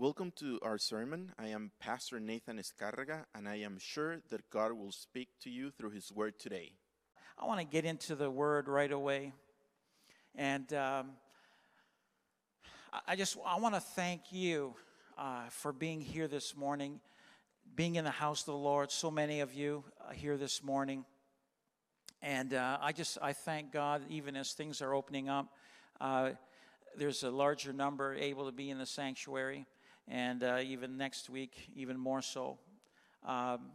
Welcome to our sermon. I am Pastor Nathan Escarraga, and I am sure that God will speak to you through His Word today. I want to get into the word right away. And um, I- just I want to thank you uh, for being here this morning, being in the house of the Lord. So many of you uh, here this morning. And uh, I just I thank God, even as things are opening up, uh, there's a larger number able to be in the sanctuary, and uh, even next week, even more so. Um,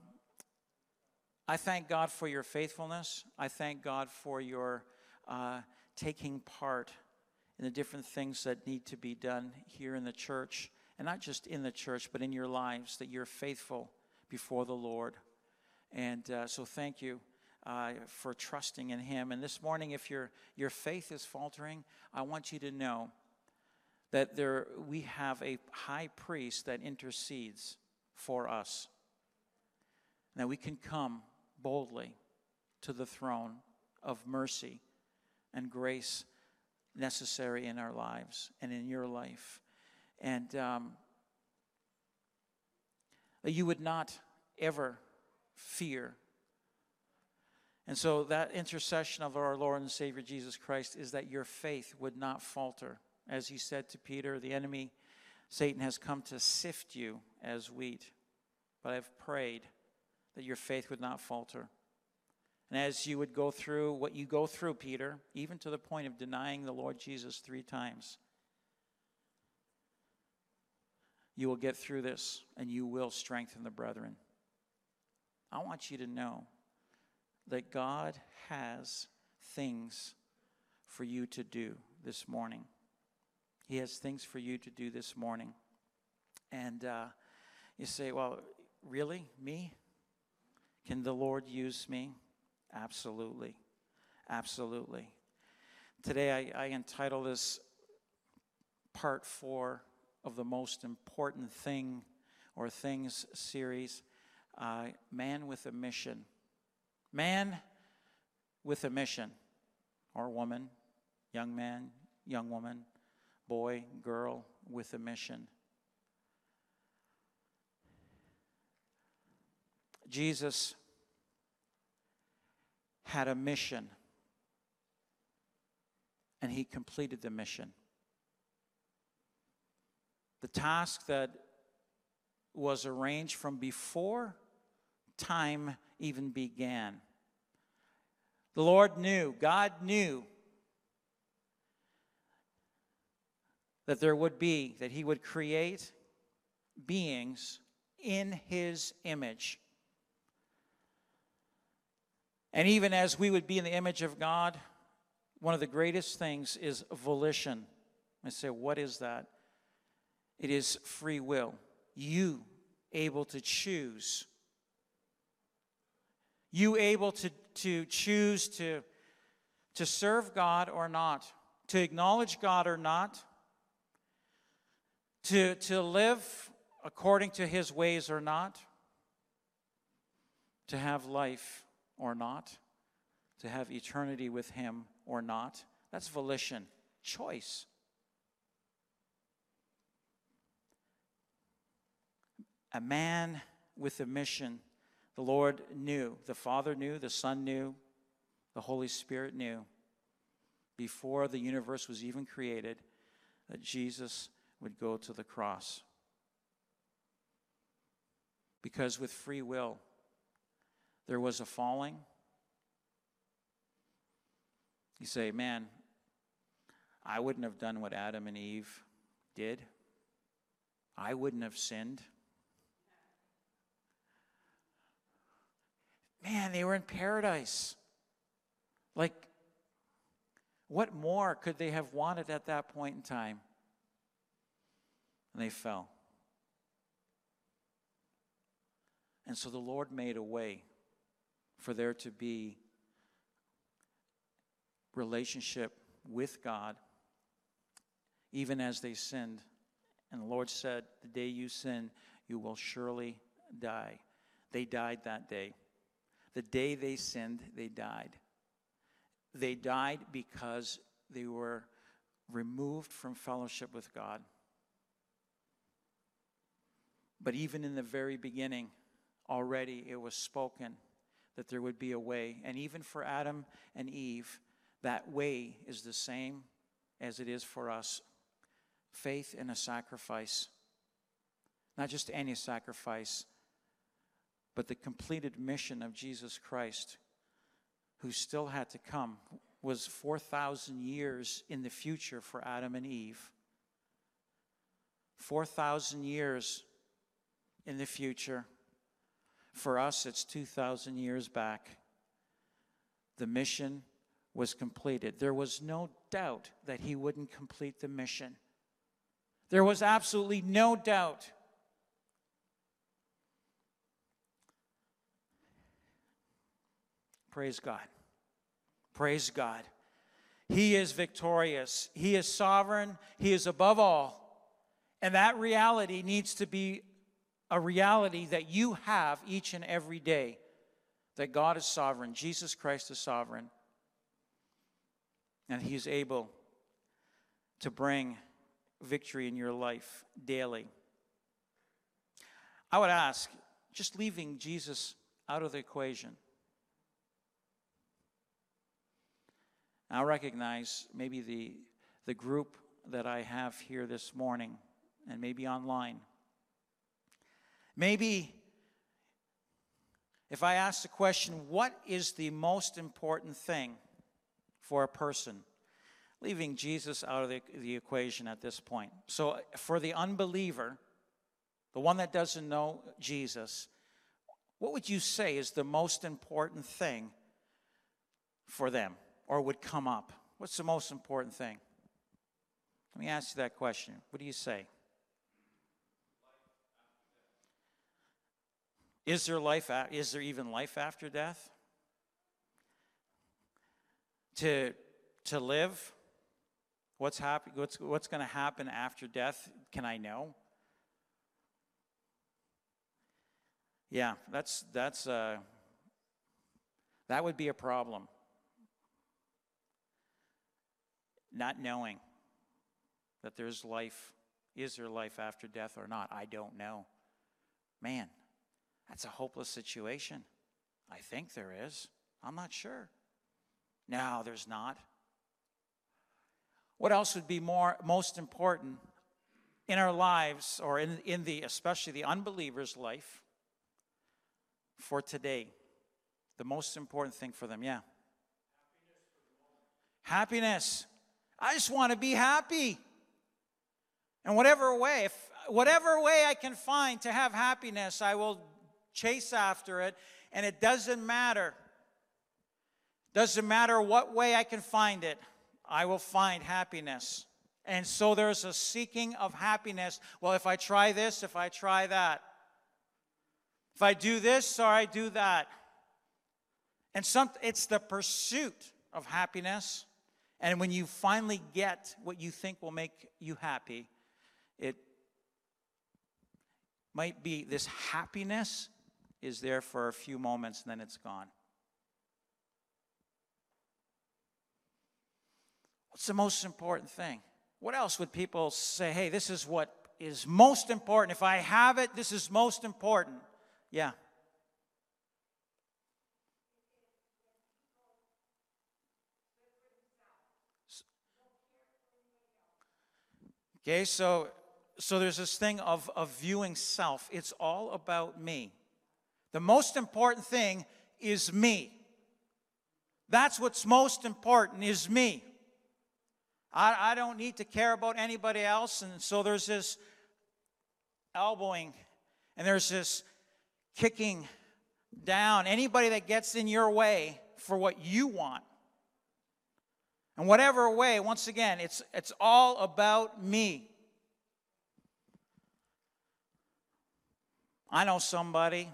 I thank God for your faithfulness. I thank God for your uh, taking part in the different things that need to be done here in the church, and not just in the church, but in your lives, that you're faithful before the Lord. And uh, so, thank you uh, for trusting in Him. And this morning, if your your faith is faltering, I want you to know that there we have a high priest that intercedes for us. Now we can come boldly to the throne of mercy and grace necessary in our lives and in your life. And um, that you would not ever fear. And so, that intercession of our Lord and Savior Jesus Christ is that your faith would not falter. As he said to Peter, the enemy, Satan, has come to sift you as wheat. But I've prayed that your faith would not falter. And as you would go through what you go through, Peter, even to the point of denying the Lord Jesus three times, you will get through this and you will strengthen the brethren. I want you to know that God has things for you to do this morning. He has things for you to do this morning. And uh, you say, well, really? Me? Can the Lord use me? Absolutely. Absolutely. Today, I, I entitle this part four of the most important thing or things series uh, Man with a Mission. Man with a mission, or woman, young man, young woman, boy, girl with a mission. Jesus had a mission, and he completed the mission. The task that was arranged from before time even began. The Lord knew, God knew that there would be, that He would create beings in His image. And even as we would be in the image of God, one of the greatest things is volition. I say, what is that? It is free will. You able to choose. You able to, to choose to, to serve God or not, to acknowledge God or not, to, to live according to his ways or not, to have life or not, to have eternity with him or not. That's volition, choice. A man with a mission. The Lord knew, the Father knew, the Son knew, the Holy Spirit knew before the universe was even created that Jesus would go to the cross. Because with free will, there was a falling. You say, man, I wouldn't have done what Adam and Eve did. I wouldn't have sinned. Man, they were in paradise. Like, what more could they have wanted at that point in time? And they fell. And so the Lord made a way for there to be relationship with God even as they sinned. And the Lord said, The day you sin, you will surely die. They died that day. The day they sinned, they died. They died because they were removed from fellowship with God. But even in the very beginning, already it was spoken that there would be a way. And even for Adam and Eve, that way is the same as it is for us faith in a sacrifice. Not just any sacrifice, but the completed mission of Jesus Christ, who still had to come, was 4,000 years in the future for Adam and Eve. 4,000 years in the future. For us, it's 2,000 years back. The mission was completed. There was no doubt that he wouldn't complete the mission. There was absolutely no doubt. Praise God. Praise God. He is victorious. He is sovereign. He is above all. And that reality needs to be a reality that you have each and every day that God is sovereign, Jesus Christ is sovereign, and He's able to bring victory in your life daily. I would ask, just leaving Jesus out of the equation. I recognize maybe the, the group that I have here this morning and maybe online. Maybe if I ask the question, what is the most important thing for a person? Leaving Jesus out of the, the equation at this point. So, for the unbeliever, the one that doesn't know Jesus, what would you say is the most important thing for them or would come up? What's the most important thing? Let me ask you that question. What do you say? Is there life? Is there even life after death? To to live, what's happen, What's what's going to happen after death? Can I know? Yeah, that's that's uh, that would be a problem. Not knowing that there's life. Is there life after death or not? I don't know. Man, that's a hopeless situation. I think there is. I'm not sure. No, there's not. What else would be more most important in our lives or in, in the especially the unbeliever's life for today? The most important thing for them, yeah. Happiness. I just want to be happy. And whatever way, if whatever way I can find to have happiness, I will chase after it, and it doesn't matter. Doesn't matter what way I can find it, I will find happiness. And so there's a seeking of happiness. Well, if I try this, if I try that, if I do this or I do that. And some, it's the pursuit of happiness. And when you finally get what you think will make you happy, it might be this happiness is there for a few moments and then it's gone. What's the most important thing? What else would people say, hey, this is what is most important? If I have it, this is most important. Yeah. Okay, so so there's this thing of, of viewing self. It's all about me. The most important thing is me. That's what's most important is me. I, I don't need to care about anybody else. And so there's this elbowing and there's this kicking down anybody that gets in your way for what you want. And whatever way, once again, it's, it's all about me. I know somebody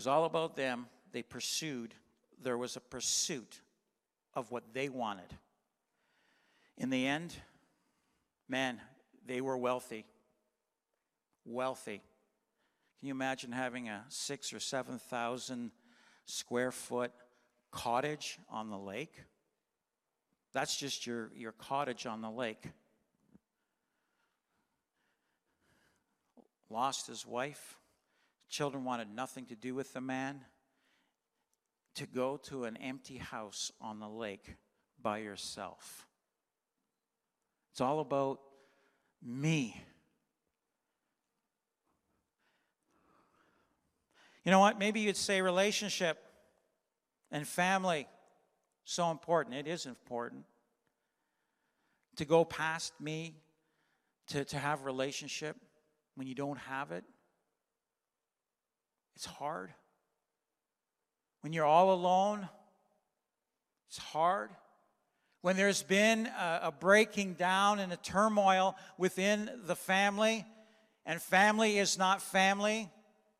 was all about them. They pursued, there was a pursuit of what they wanted. In the end, man, they were wealthy. Wealthy. Can you imagine having a six or seven thousand square foot cottage on the lake? That's just your, your cottage on the lake. lost his wife, children wanted nothing to do with the man, to go to an empty house on the lake by yourself. It's all about me. You know what? Maybe you'd say relationship and family so important. It is important to go past me to, to have relationship when you don't have it. It's hard. When you're all alone, it's hard. When there's been a, a breaking down and a turmoil within the family, and family is not family,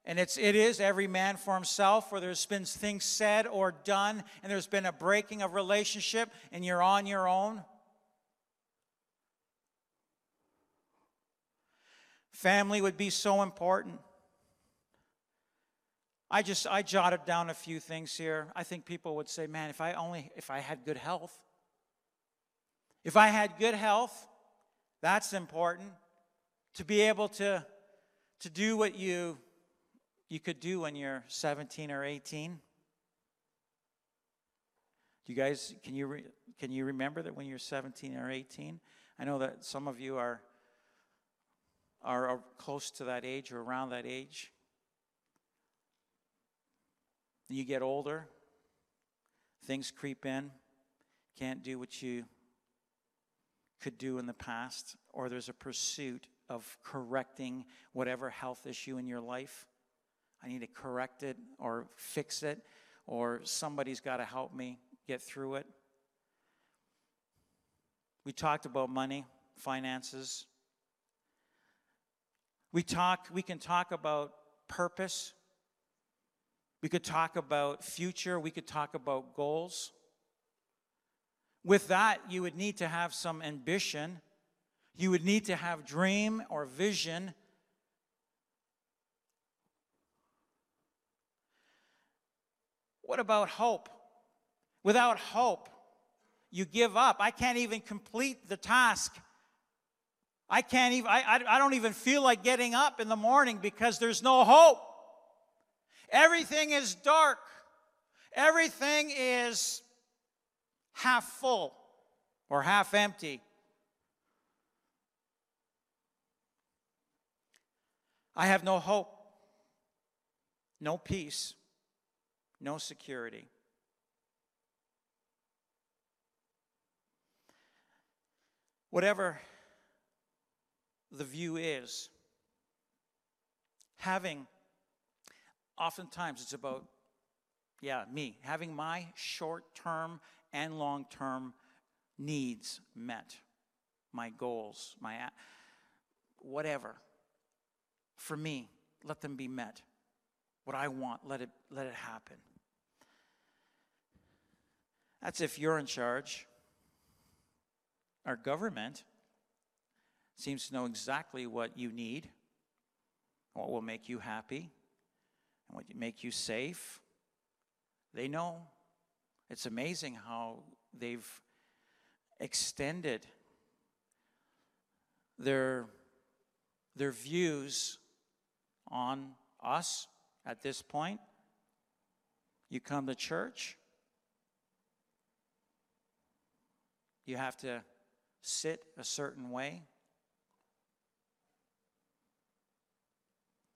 and it's, it is every man for himself, where there's been things said or done, and there's been a breaking of relationship, and you're on your own. Family would be so important. I just I jotted down a few things here. I think people would say, "Man, if I only if I had good health. If I had good health, that's important to be able to to do what you you could do when you're 17 or 18. Do you guys can you re, can you remember that when you're 17 or 18? I know that some of you are are, are close to that age or around that age. You get older, things creep in, can't do what you could do in the past, or there's a pursuit of correcting whatever health issue in your life. I need to correct it or fix it, or somebody's got to help me get through it. We talked about money, finances, we talk, we can talk about purpose. We could talk about future. We could talk about goals. With that, you would need to have some ambition. You would need to have dream or vision. What about hope? Without hope, you give up. I can't even complete the task I can't even, I, I, I don't even feel like getting up in the morning because there's no hope. Everything is dark. Everything is half full or half empty. I have no hope, no peace, no security. Whatever the view is. Having, oftentimes it's about, yeah, me, having my short term and long term needs met, my goals, my whatever. For me, let them be met. What I want, let it, let it happen. That's if you're in charge. Our government seems to know exactly what you need, what will make you happy, and what make you safe. They know. It's amazing how they've extended their, their views on us at this point. You come to church, you have to sit a certain way.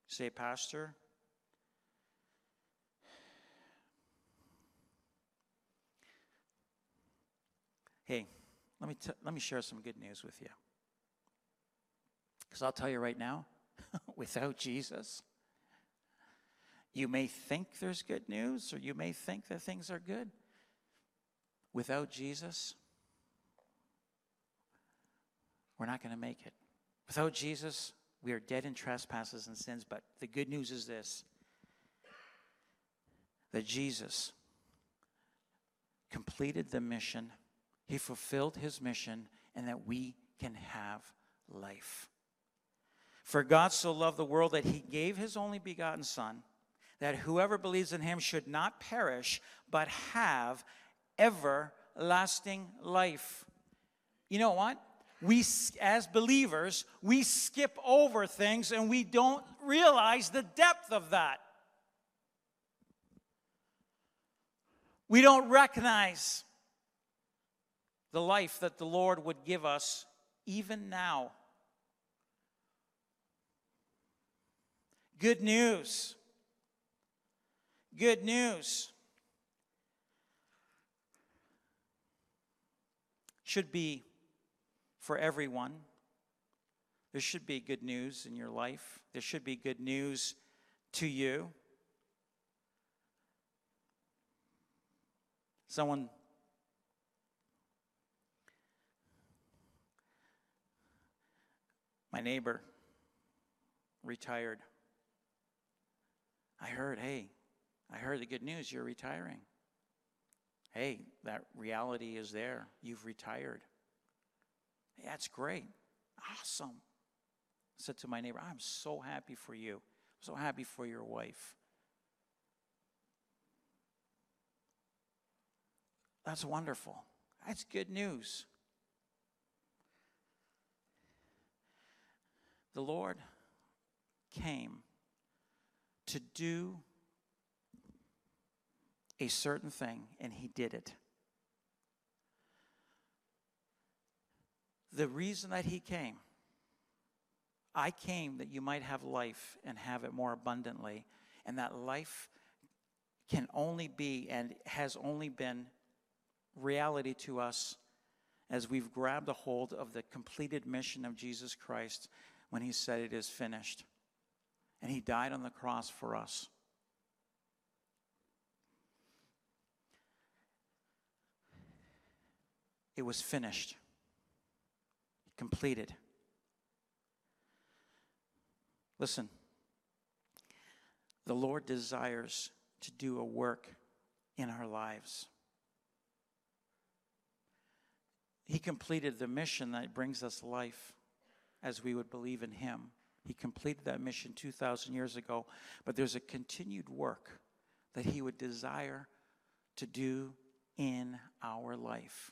Say, Pastor, hey, let me, t- let me share some good news with you. Because I'll tell you right now, without Jesus, you may think there's good news or you may think that things are good. Without Jesus, we're not going to make it. Without Jesus, we are dead in trespasses and sins, but the good news is this that Jesus completed the mission, he fulfilled his mission, and that we can have life. For God so loved the world that he gave his only begotten Son, that whoever believes in him should not perish, but have everlasting life. You know what? we, as believers, we skip over things and we don't realize the depth of that. We don't recognize the life that the Lord would give us even now. Good news. Good news. Should be for everyone. There should be good news in your life. There should be good news to you. Someone my neighbor retired. I heard, hey, I heard the good news, you're retiring. Hey, that reality is there. You've retired. Hey, that's great. Awesome. I said to my neighbor, I'm so happy for you. I'm so happy for your wife. That's wonderful. That's good news. The Lord came to do a certain thing, and He did it. The reason that He came, I came that you might have life and have it more abundantly, and that life can only be and has only been reality to us as we've grabbed a hold of the completed mission of Jesus Christ when he said it is finished. And he died on the cross for us. It was finished, completed. Listen, the Lord desires to do a work in our lives. He completed the mission that brings us life as we would believe in Him. He completed that mission 2,000 years ago, but there's a continued work that He would desire to do in our life.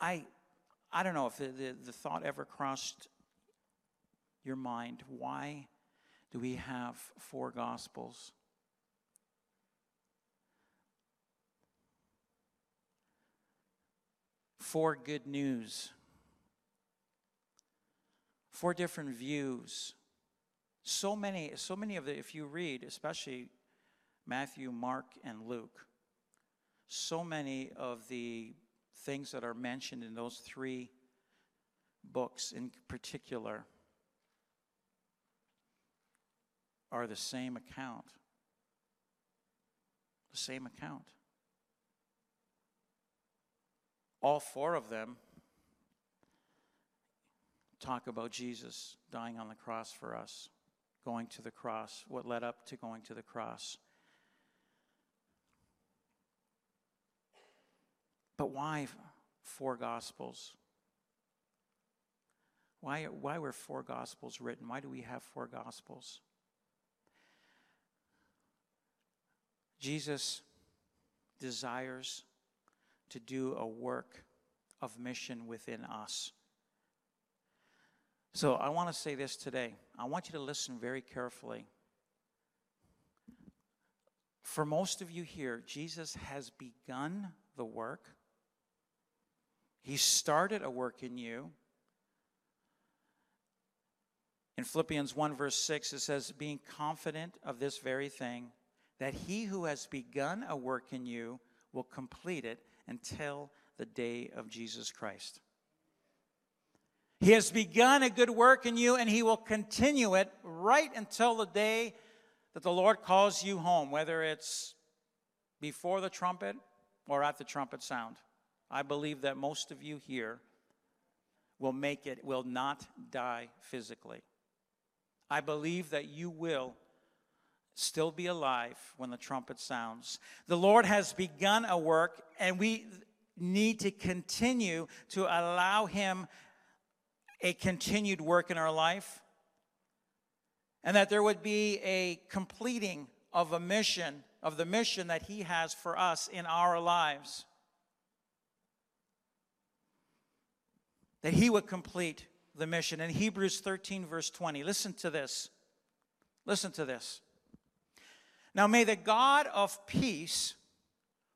I, I don't know if the, the, the thought ever crossed your mind why do we have four gospels? Four good news, four different views. So many, so many of the, if you read, especially Matthew, Mark, and Luke, so many of the things that are mentioned in those three books in particular are the same account. The same account. All four of them talk about Jesus dying on the cross for us, going to the cross, what led up to going to the cross. But why four gospels? Why, why were four gospels written? Why do we have four gospels? Jesus desires to do a work of mission within us. So I want to say this today. I want you to listen very carefully. For most of you here, Jesus has begun the work. He started a work in you. In Philippians 1, verse 6, it says, Being confident of this very thing, that he who has begun a work in you will complete it until the day of Jesus Christ. He has begun a good work in you, and he will continue it right until the day that the Lord calls you home, whether it's before the trumpet or at the trumpet sound. I believe that most of you here will make it, will not die physically. I believe that you will still be alive when the trumpet sounds. The Lord has begun a work, and we need to continue to allow Him a continued work in our life, and that there would be a completing of a mission, of the mission that He has for us in our lives. that he would complete the mission. In Hebrews 13, verse 20, listen to this. Listen to this. Now may the God of peace,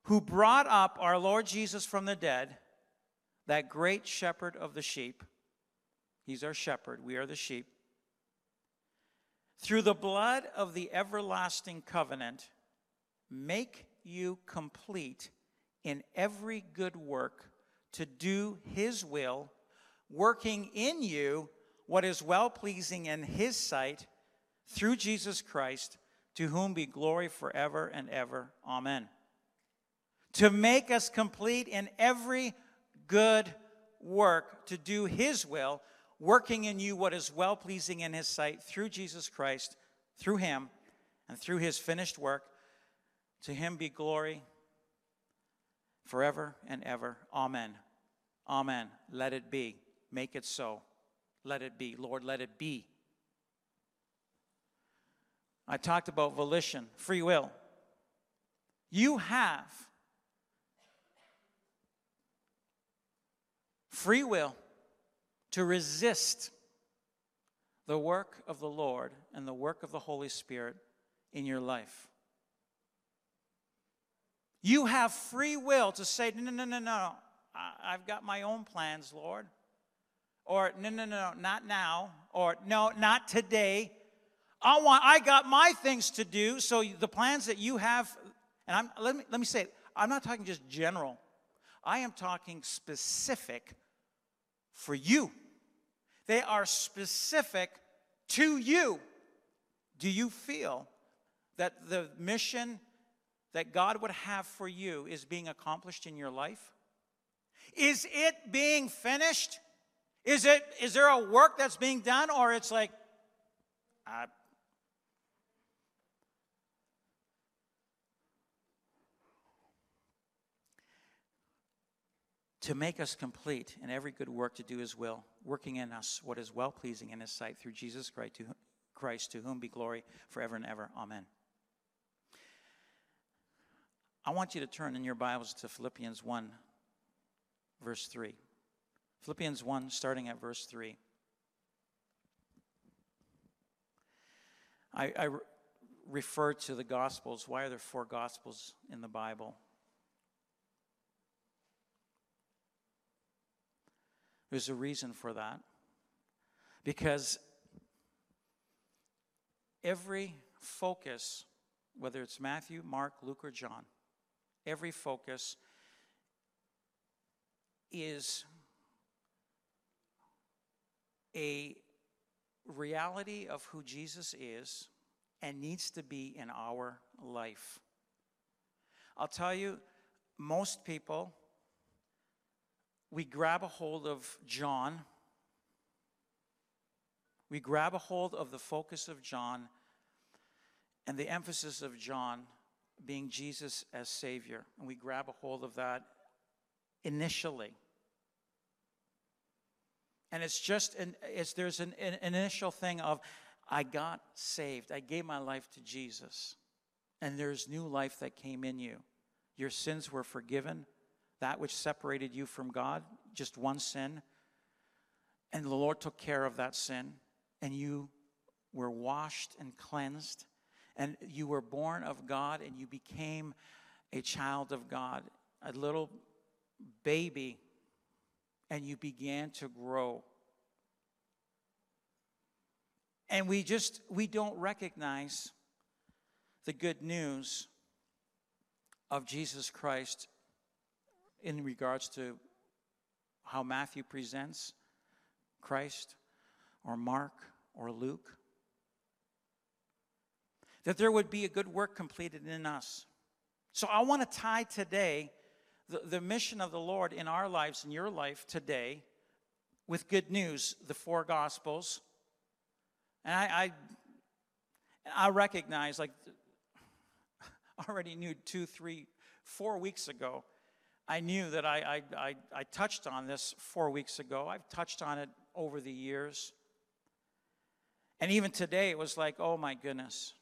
who brought up our Lord Jesus from the dead, that great shepherd of the sheep, he's our shepherd, we are the sheep, through the blood of the everlasting covenant, make you complete in every good work to do his will, working in you what is well pleasing in his sight through Jesus Christ, to whom be glory forever and ever. Amen. To make us complete in every good work to do his will, working in you what is well pleasing in his sight through Jesus Christ, through him, and through his finished work. To him be glory forever and ever. Amen. Amen. Let it be. Make it so. Let it be. Lord, let it be. I talked about volition, free will. You have free will to resist the work of the Lord and the work of the Holy Spirit in your life. You have free will to say, no, no, no, no, I, have got my own plans, Lord. Or, no, no, no, not now. Or, no, not today. I want, I got my things to do. So the plans that you have, and I'm, let, me, let me say, it, I'm not talking just general. I am talking specific for you. They are specific to you. Do you feel that the mission that God would have for you is being accomplished in your life? Is it being finished? Is it is there a work that's being done or it's like uh, to make us complete in every good work to do his will, working in us what is well pleasing in his sight through Jesus Christ to, Christ, to whom be glory forever and ever. Amen. I want you to turn in your Bibles to Philippians 1, verse 3. Philippians 1, starting at verse 3. I, I re- refer to the Gospels. Why are there four Gospels in the Bible? There's a reason for that. Because every focus, whether it's Matthew, Mark, Luke, or John, every focus is a reality of who Jesus is and needs to be in our life. I'll tell you, most people we grab a hold of John. We grab a hold of the focus of John and the emphasis of John being Jesus as Savior. And we grab a hold of that initially. And it's just, an, it's, there's an, an initial thing of, I got saved. I gave my life to Jesus. And there's new life that came in you. Your sins were forgiven that which separated you from God, just one sin. And the Lord took care of that sin, and you were washed and cleansed, and you were born of God, and you became a child of God, a little baby, and you began to grow. And we just, we don't recognize the good news of Jesus Christ in regards to how Matthew presents Christ or Mark or Luke. That there would be a good work completed in us. So I want to tie today the, the mission of the Lord in our lives, in your life today, with good news, the four gospels. And I, I, I recognize, like, already knew two, three, four weeks ago I knew that I, I, I, I, touched on this four weeks ago. I've touched on it over the years. And even today, it was like, oh my goodness.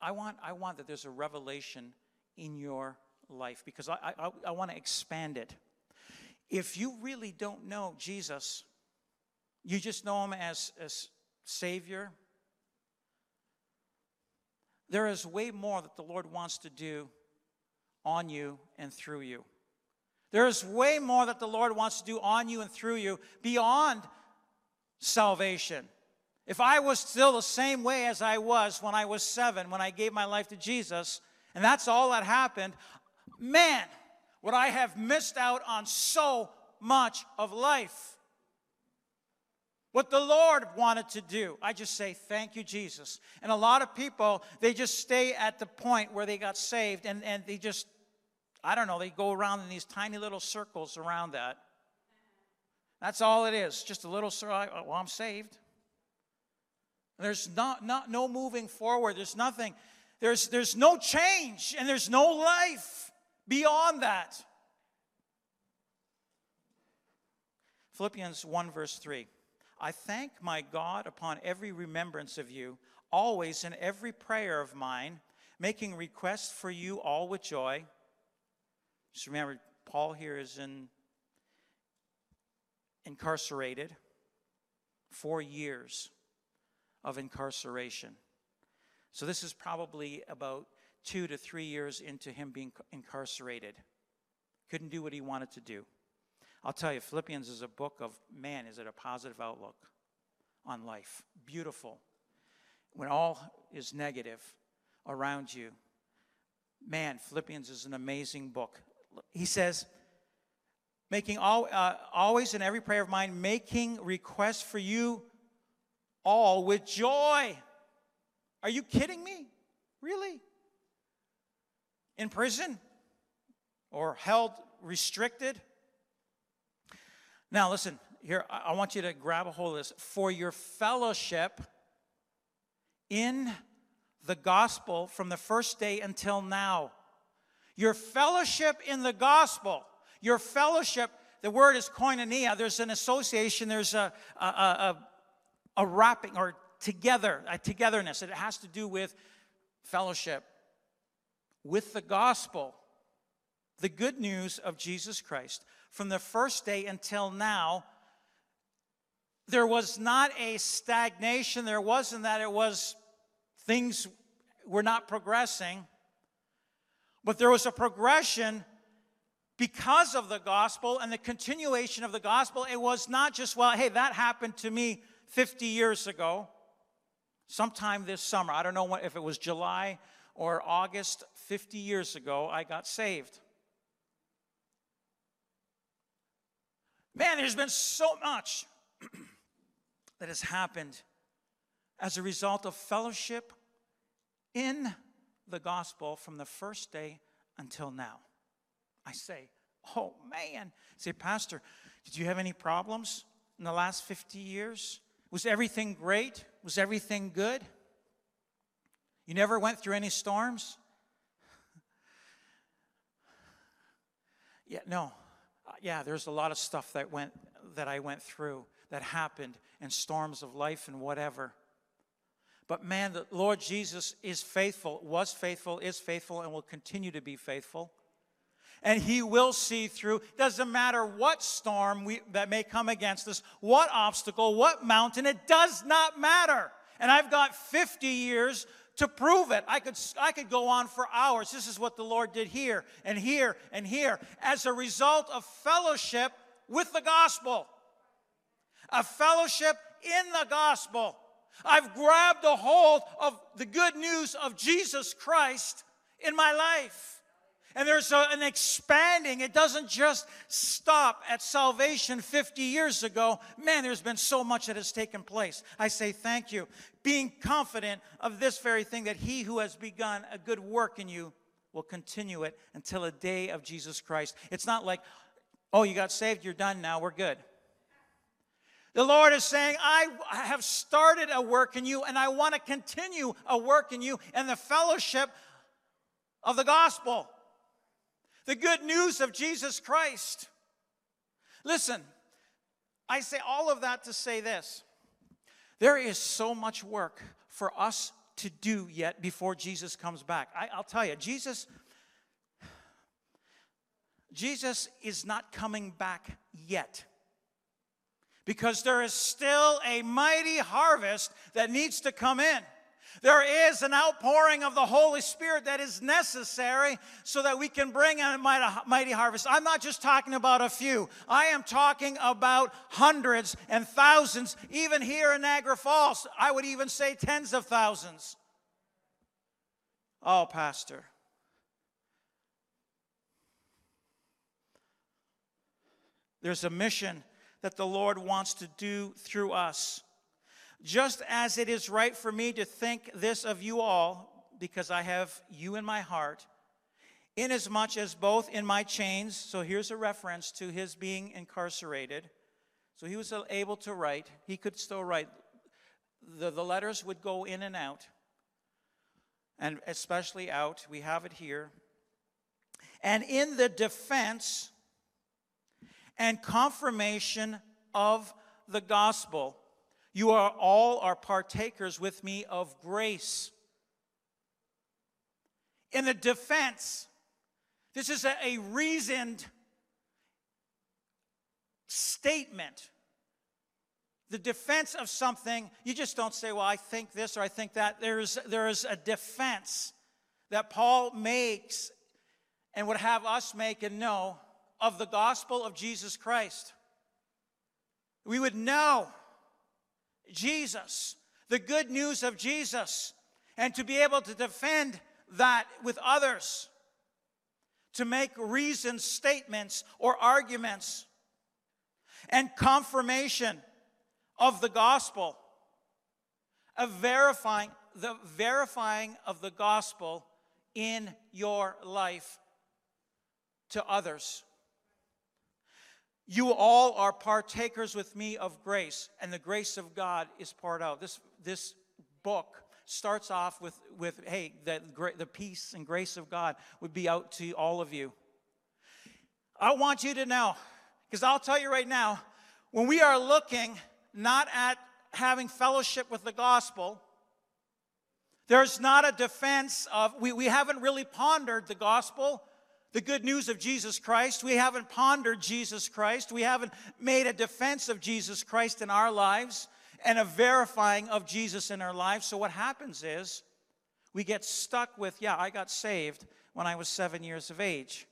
I want, I want that there's a revelation in your life because I, I, I want to expand it. if you really don't know Jesus, you just know him as, as Savior, there is way more that the Lord wants to do on you and through you. There is way more that the Lord wants to do on you and through you beyond salvation. If I was still the same way as I was when I was seven, when I gave my life to Jesus, and that's all that happened, man, would I have missed out on so much of life. What the Lord wanted to do, I just say, Thank you, Jesus. And a lot of people, they just stay at the point where they got saved and, and they just, I don't know, they go around in these tiny little circles around that. That's all it is, just a little circle. Well, I'm saved. There's not, not no moving forward. There's nothing. There's, there's no change and there's no life beyond that. Philippians 1, verse 3. I thank my God upon every remembrance of you, always in every prayer of mine, making requests for you all with joy. Just remember, Paul here is in, incarcerated, four years of incarceration. So this is probably about two to three years into him being incarcerated. Couldn't do what he wanted to do. I'll tell you, Philippians is a book of man, is it a positive outlook on life? Beautiful. When all is negative around you, man, Philippians is an amazing book. He says, making all, uh, always in every prayer of mine, making requests for you all with joy. Are you kidding me? Really? In prison? Or held restricted? Now, listen, here, I want you to grab a hold of this. For your fellowship in the gospel from the first day until now. Your fellowship in the gospel, your fellowship, the word is koinonia. There's an association, there's a, a, a, a wrapping or together, a togetherness. It has to do with fellowship with the gospel, the good news of Jesus Christ from the first day until now, there was not a stagnation. There wasn't that it was things were not progressing, but there was a progression because of the gospel and the continuation of the gospel. It was not just, well, hey, that happened to me 50 years ago, sometime this summer. I don't know if it was July or August, 50 years ago, I got saved. Man, there's been so much that has happened as a result of fellowship in the gospel from the first day until now. I say, oh man. say, Pastor, did you have any problems in the last 50 years? Was everything great? Was everything good? You never went through any storms? yeah, no uh, yeah, there's a lot of stuff that went that I went through that happened and storms of life and whatever. But man, the Lord Jesus is faithful, was faithful, is faithful, and will continue to be faithful. And he will see through. Doesn't matter what storm we, that may come against us, what obstacle, what mountain, it does not matter. And I've got 50 years to prove it. I could, I could go on for hours. This is what the Lord did here and here and here as a result of fellowship with the gospel. A fellowship in the gospel. I've grabbed a hold of the good news of Jesus Christ in my life. And there's a, an expanding. It doesn't just stop at salvation 50 years ago. Man, there's been so much that has taken place. I say thank you. Being confident of this very thing that he who has begun a good work in you will continue it until the day of Jesus Christ. It's not like, oh, you got saved, you're done now, we're good. The Lord is saying, I have started a work in you, and I want to continue a work in you and the fellowship of the gospel the good news of Jesus Christ. Listen, I say all of that to say this there is so much work for us to do yet before Jesus comes back. I, will tell you, Jesus, Jesus is not coming back yet. Because there is still a mighty harvest that needs to come in. There is an outpouring of the Holy Spirit that is necessary so that we can bring a mighty harvest. I'm not just talking about a few, I am talking about hundreds and thousands, even here in Niagara Falls. I would even say tens of thousands. Oh, Pastor. There's a mission that the Lord wants to do through us. Just as it is right for me to think this of you all, because I have you in my heart, inasmuch as both in my chains, so here's a reference to his being incarcerated. So he was able to write, he could still write. The, the letters would go in and out, and especially out. We have it here. And in the defense and confirmation of the gospel. You are all are partakers with me of grace. In the defense, this is a, a reasoned statement. The defense of something, you just don't say, well, I think this or I think that. There's, there is a defense that Paul makes and would have us make and know of the gospel of Jesus Christ. We would know Jesus, the good news of Jesus, and to be able to defend that with others, to make reasoned statements or arguments, and confirmation of the gospel, of verifying the verifying of the gospel in your life to others. You all are partakers with me of grace, and the grace of God is poured out. This, this book starts off with, with hey, the, the peace and grace of God would be out to all of you. I want you to know, because I'll tell you right now, when we are looking not at having fellowship with the gospel, there's not a defense of, we, we haven't really pondered the gospel the good news of Jesus Christ. We haven't pondered Jesus Christ. We haven't made a defense of Jesus Christ in our lives and a verifying of Jesus in our lives. So, what happens is we get stuck with, yeah, I got saved when I was seven years of age.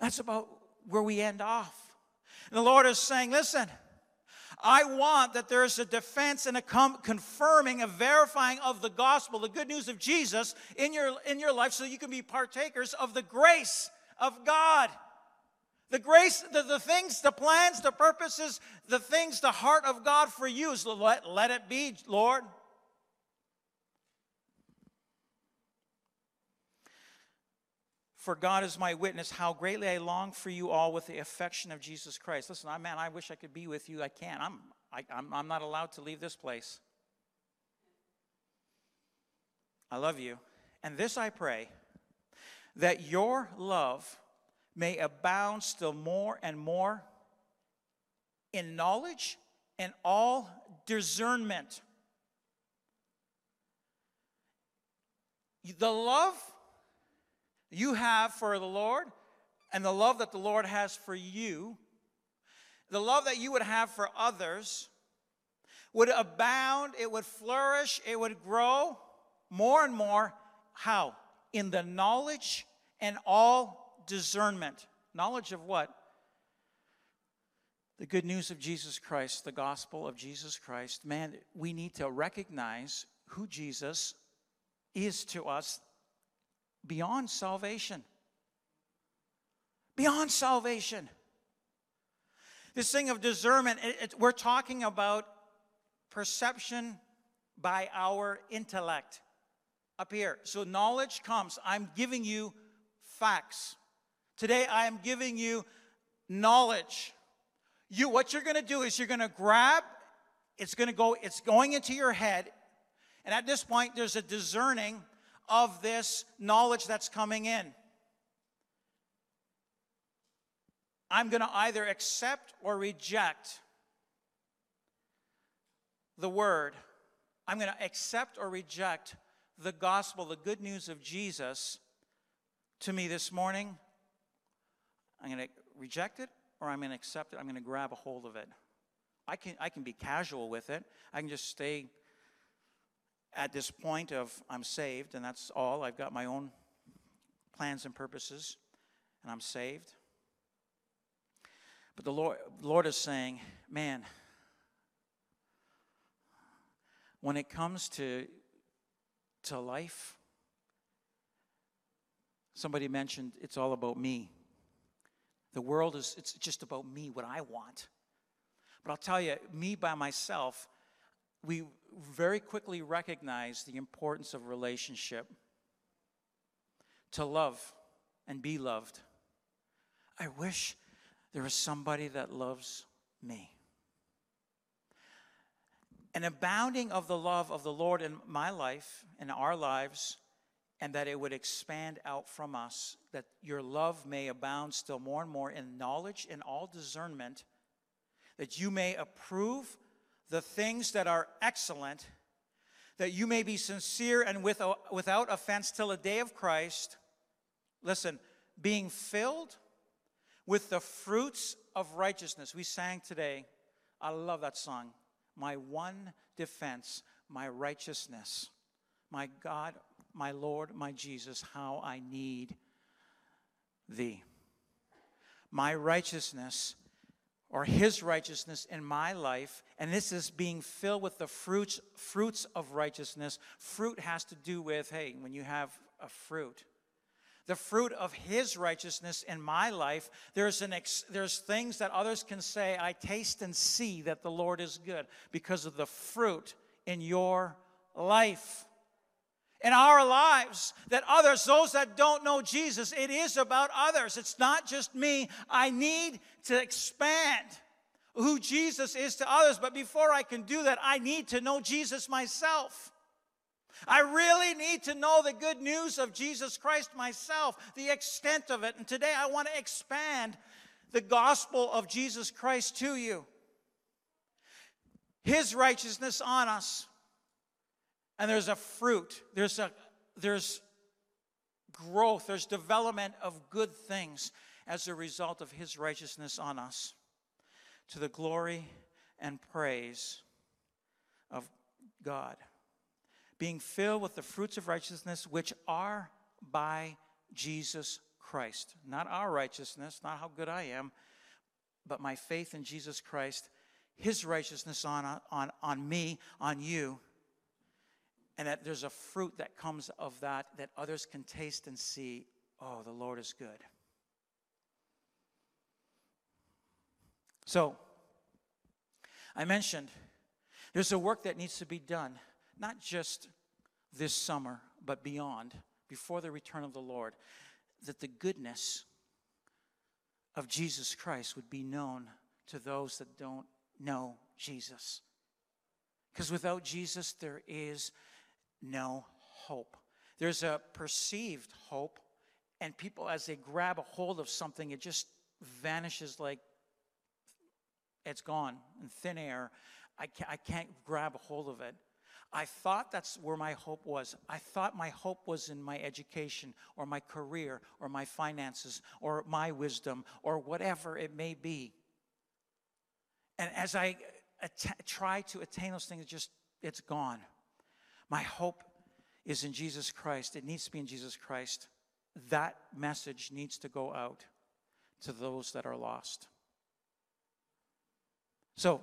That's about where we end off. And the Lord is saying, listen, I want that there is a defense and a confirming, a verifying of the gospel, the good news of Jesus in your, in your life so you can be partakers of the grace of God. The grace, the, the things, the plans, the purposes, the things, the heart of God for you is let, let it be, Lord. For God is my witness, how greatly I long for you all with the affection of Jesus Christ. Listen, I, man, I wish I could be with you. I can't. I'm, I, I'm, I'm not allowed to leave this place. I love you. And this I pray that your love may abound still more and more in knowledge and all discernment. The love you have for the Lord and the love that the Lord has for you, the love that you would have for others, would abound, it would flourish, it would grow more and more. How? In the knowledge and all discernment. Knowledge of what? The good news of Jesus Christ, the gospel of Jesus Christ. Man, we need to recognize who Jesus is to us beyond salvation. Beyond salvation. This thing of discernment, it, it, we're talking about perception by our intellect up here. So knowledge comes. I'm giving you facts. Today I am giving you knowledge. You what you're going to do is you're going to grab it's going to go it's going into your head and at this point there's a discerning of this knowledge that's coming in. I'm going to either accept or reject the word. I'm going to accept or reject the gospel, the good news of Jesus, to me this morning, I'm going to reject it or I'm going to accept it. I'm going to grab a hold of it. I can, I can be casual with it. I can just stay at this point of I'm saved and that's all. I've got my own plans and purposes and I'm saved. But the Lord, Lord is saying, man, when it comes to, to life, somebody mentioned it's all about me. The world is, it's just about me, what I want. But I'll tell you, me by myself, we very quickly recognize the importance of relationship to love and be loved. I wish there was somebody that loves me. An abounding of the love of the Lord in my life, in our lives, and that it would expand out from us, that your love may abound still more and more in knowledge and all discernment, that you may approve the things that are excellent, that you may be sincere and without offense till the day of Christ. Listen, being filled with the fruits of righteousness. We sang today. I love that song. My one defense, my righteousness. My God, my Lord, my Jesus, how I need thee. My righteousness or his righteousness in my life and this is being filled with the fruits fruits of righteousness. Fruit has to do with hey when you have a fruit the fruit of his righteousness in my life there's an ex, there's things that others can say i taste and see that the lord is good because of the fruit in your life in our lives that others, those that don't know Jesus, it is about others. It's not just me. I need to expand who Jesus is to others. But before I can do that, I need to know Jesus myself. I really need to know the good news of Jesus Christ myself, the extent of it. And today I want to expand the gospel of Jesus Christ to you. His righteousness on us and there's a fruit, there's a there's growth, there's development of good things as a result of his righteousness on us to the glory and praise of God. Being filled with the fruits of righteousness which are by Jesus Christ. Not our righteousness, not how good I am, but my faith in Jesus Christ, his righteousness on, on, on me, on you and that there's a fruit that comes of that that others can taste and see oh, the Lord is good. So, I mentioned there's a work that needs to be done, not just this summer, but beyond, before the return of the Lord, that the goodness of Jesus Christ would be known to those that don't know Jesus. Because without Jesus, there is no hope. There's a perceived hope, and people, as they grab a hold of something, it just vanishes like it's gone in thin air. I can't, I can't grab a hold of it. I thought that's where my hope was. I thought my hope was in my education or my career or my finances or my wisdom or whatever it may be. And as I att- try to attain those things, just it's gone. My hope is in Jesus Christ. It needs to be in Jesus Christ. That message needs to go out to those that are lost. So,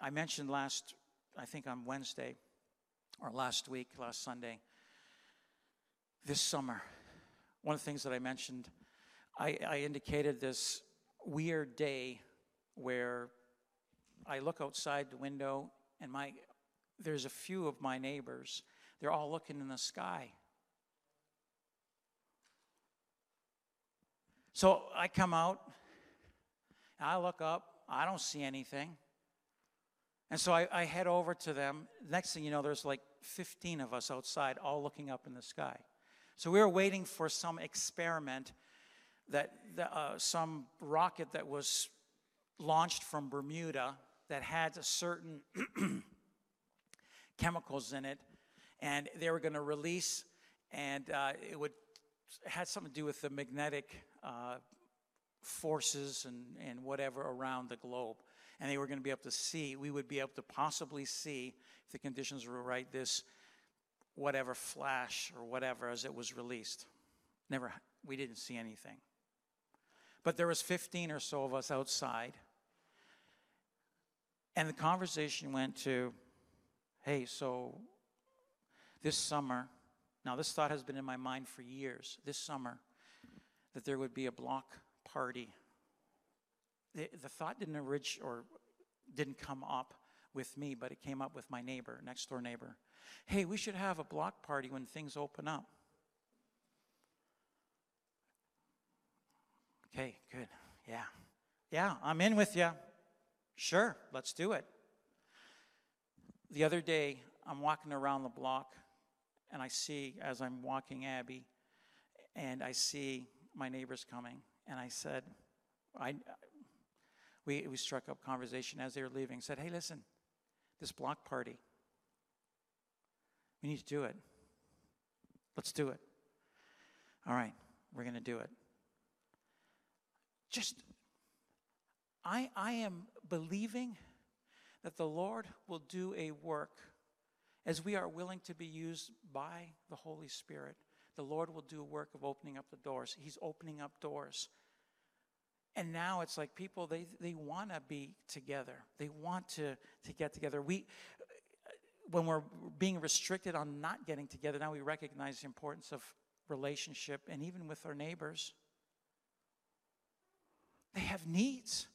I mentioned last, I think on Wednesday, or last week, last Sunday, this summer, one of the things that I mentioned, I, I indicated this weird day where I look outside the window and my there's a few of my neighbors, they're all looking in the sky. So I come out, I look up, I don't see anything. And so I, I, head over to them. Next thing you know, there's like 15 of us outside, all looking up in the sky. So we were waiting for some experiment that uh, some rocket that was launched from Bermuda that had a certain chemicals in it, and they were going to release, and uh, it would had something to do with the magnetic uh, forces and, and whatever around the globe. And they were going to be able to see, we would be able to possibly see, if the conditions were right, this whatever flash or whatever as it was released. Never, we didn't see anything. But there was 15 or so of us outside. And the conversation went to, hey, so this summer, now this thought has been in my mind for years, this summer, that there would be a block party. The, the thought didn't originate or didn't come up with me, but it came up with my neighbor, next door neighbor. Hey, we should have a block party when things open up. Okay, good. Yeah. Yeah, I'm in with you. Sure, let's do it. The other day, I'm walking around the block and I see, as I'm walking Abby, and I see my neighbors coming. And I said, I, we, we struck up conversation as they were leaving. Said, hey, listen, this block party, we need to do it. Let's do it. All right, we're going to do it. Just, I, I am believing that the Lord will do a work as we are willing to be used by the Holy Spirit. The Lord will do a work of opening up the doors. He's opening up doors. And now it's like people, they, they want to be together. They want to, to get together. We, when we're being restricted on not getting together, now we recognize the importance of relationship and even with our neighbors. They have needs.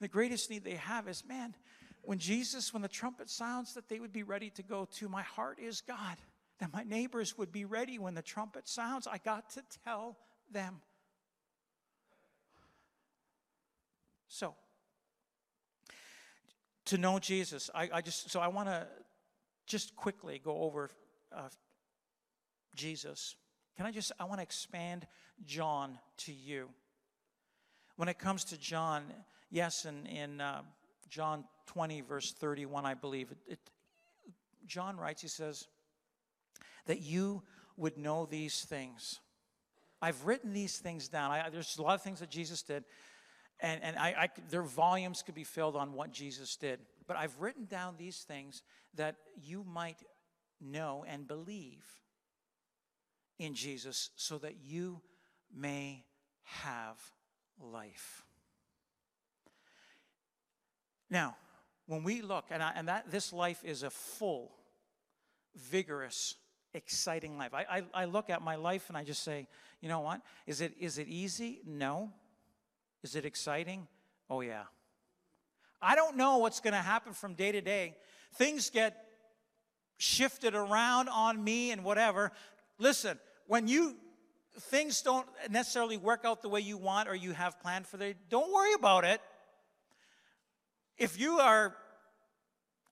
The greatest need they have is man, when Jesus, when the trumpet sounds, that they would be ready to go to. My heart is God, that my neighbors would be ready when the trumpet sounds. I got to tell them. So, to know Jesus, I, I just, so I want to just quickly go over uh, Jesus. Can I just, I want to expand John to you. When it comes to John, yes, in, in uh, John 20, verse 31, I believe, it, it, John writes, he says, that you would know these things. I've written these things down. I, there's a lot of things that Jesus did, and, and I, I, their volumes could be filled on what Jesus did. But I've written down these things that you might know and believe in Jesus so that you may have life. Now, when we look, and, I, and that this life is a full, vigorous, exciting life. I, I, I look at my life and I just say, you know what? Is it, is it easy? No. Is it exciting? Oh, yeah. I don't know what's going to happen from day to day. Things get shifted around on me and whatever. Listen, when you things don't necessarily work out the way you want or you have planned for them, don't worry about it. If you are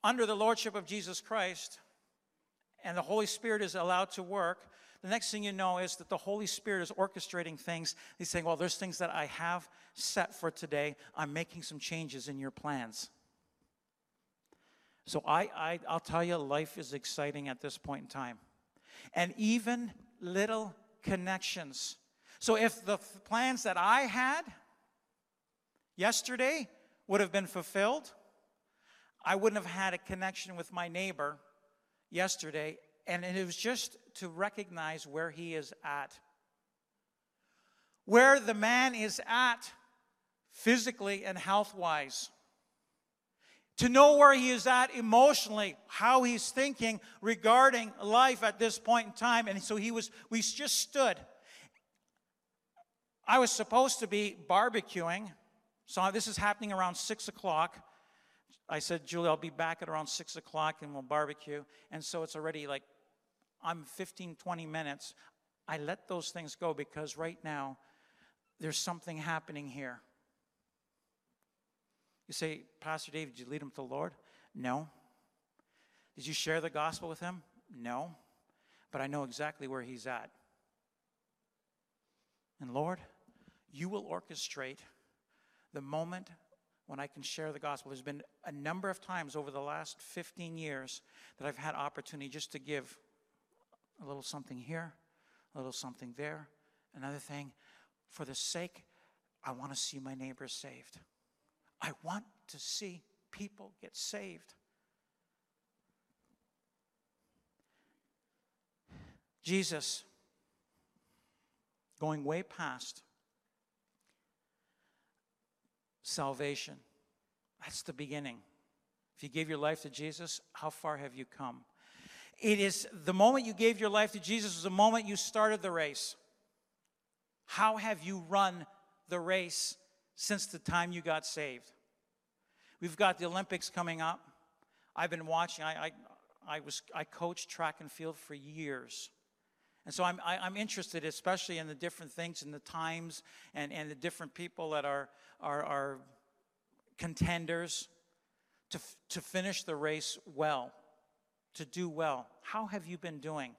under the lordship of Jesus Christ and the Holy Spirit is allowed to work, the next thing you know is that the Holy Spirit is orchestrating things. He's saying, Well, there's things that I have set for today. I'm making some changes in your plans. So I, I, I'll tell you, life is exciting at this point in time. And even little connections. So if the plans that I had yesterday would have been fulfilled, I wouldn't have had a connection with my neighbor yesterday. And it was just to recognize where he is at. Where the man is at physically and health wise. To know where he is at emotionally, how he's thinking regarding life at this point in time. And so he was, we just stood. I was supposed to be barbecuing. So this is happening around six o'clock. I said, Julie, I'll be back at around six o'clock and we'll barbecue. And so it's already like I'm 15, 20 minutes. I let those things go because right now there's something happening here. You say, Pastor Dave, did you lead him to the Lord? No. Did you share the gospel with him? No. But I know exactly where he's at. And Lord, you will orchestrate the moment when I can share the gospel. There's been a number of times over the last 15 years that I've had opportunity just to give a little something here, a little something there, Another thing, for the sake, I want to see my neighbors saved. I want to see people get saved. Jesus, going way past salvation, that's the beginning. If you gave your life to Jesus, how far have you come? It is the moment you gave your life to Jesus was the moment you started the race. How have you run the race since the time you got saved? We've got the Olympics coming up. I've been watching. I, I, I was I coached track and field for years. And so I'm, I, i am interested, especially in the different things and the times and, and the different people that are, are, are contenders to, to finish the race well, to do well. How have you been doing?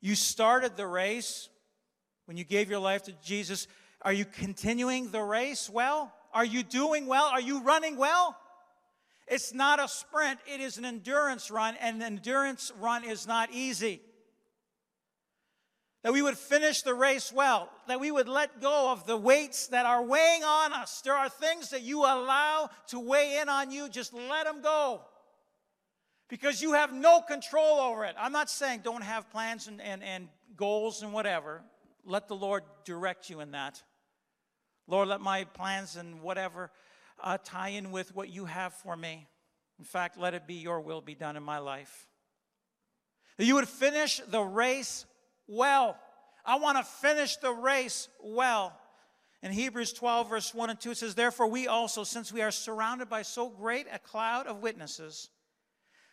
You started the race when you gave your life to Jesus. Are you continuing the race well? Are you doing well? Are you running well? It's not a sprint, it is an endurance run, and an endurance run is not easy that we would finish the race well, that we would let go of the weights that are weighing on us. There are things that you allow to weigh in on you, just let them go. Because you have no control over it. I'm not saying don't have plans and, and, and goals and whatever. Let the Lord direct you in that. Lord, let my plans and whatever uh, tie in with what you have for me. In fact, let it be your will be done in my life. That you would finish the race well. I want to finish the race well. In Hebrews 12, verse 1 and 2, it says, Therefore, we also, since we are surrounded by so great a cloud of witnesses,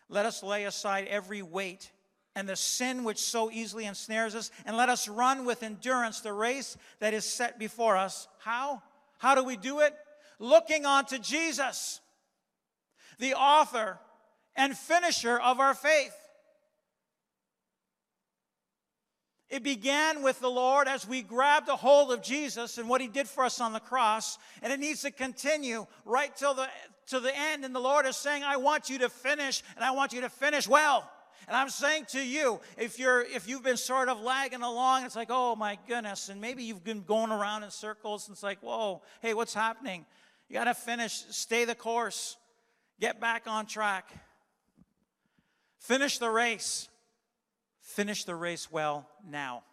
let us lay aside every weight and the sin which so easily ensnares us, and let us run with endurance the race that is set before us. How? How do we do it? Looking unto Jesus, the author and finisher of our faith. It began with the Lord as we grabbed a hold of Jesus and what he did for us on the cross, and it needs to continue right till the to the end. And the Lord is saying, I want you to finish, and I want you to finish well. And I'm saying to you, if you're if you've been sort of lagging along, it's like, oh my goodness, and maybe you've been going around in circles, and it's like, whoa, hey, what's happening? You gotta finish, stay the course, get back on track. Finish the race. Finish the race well now.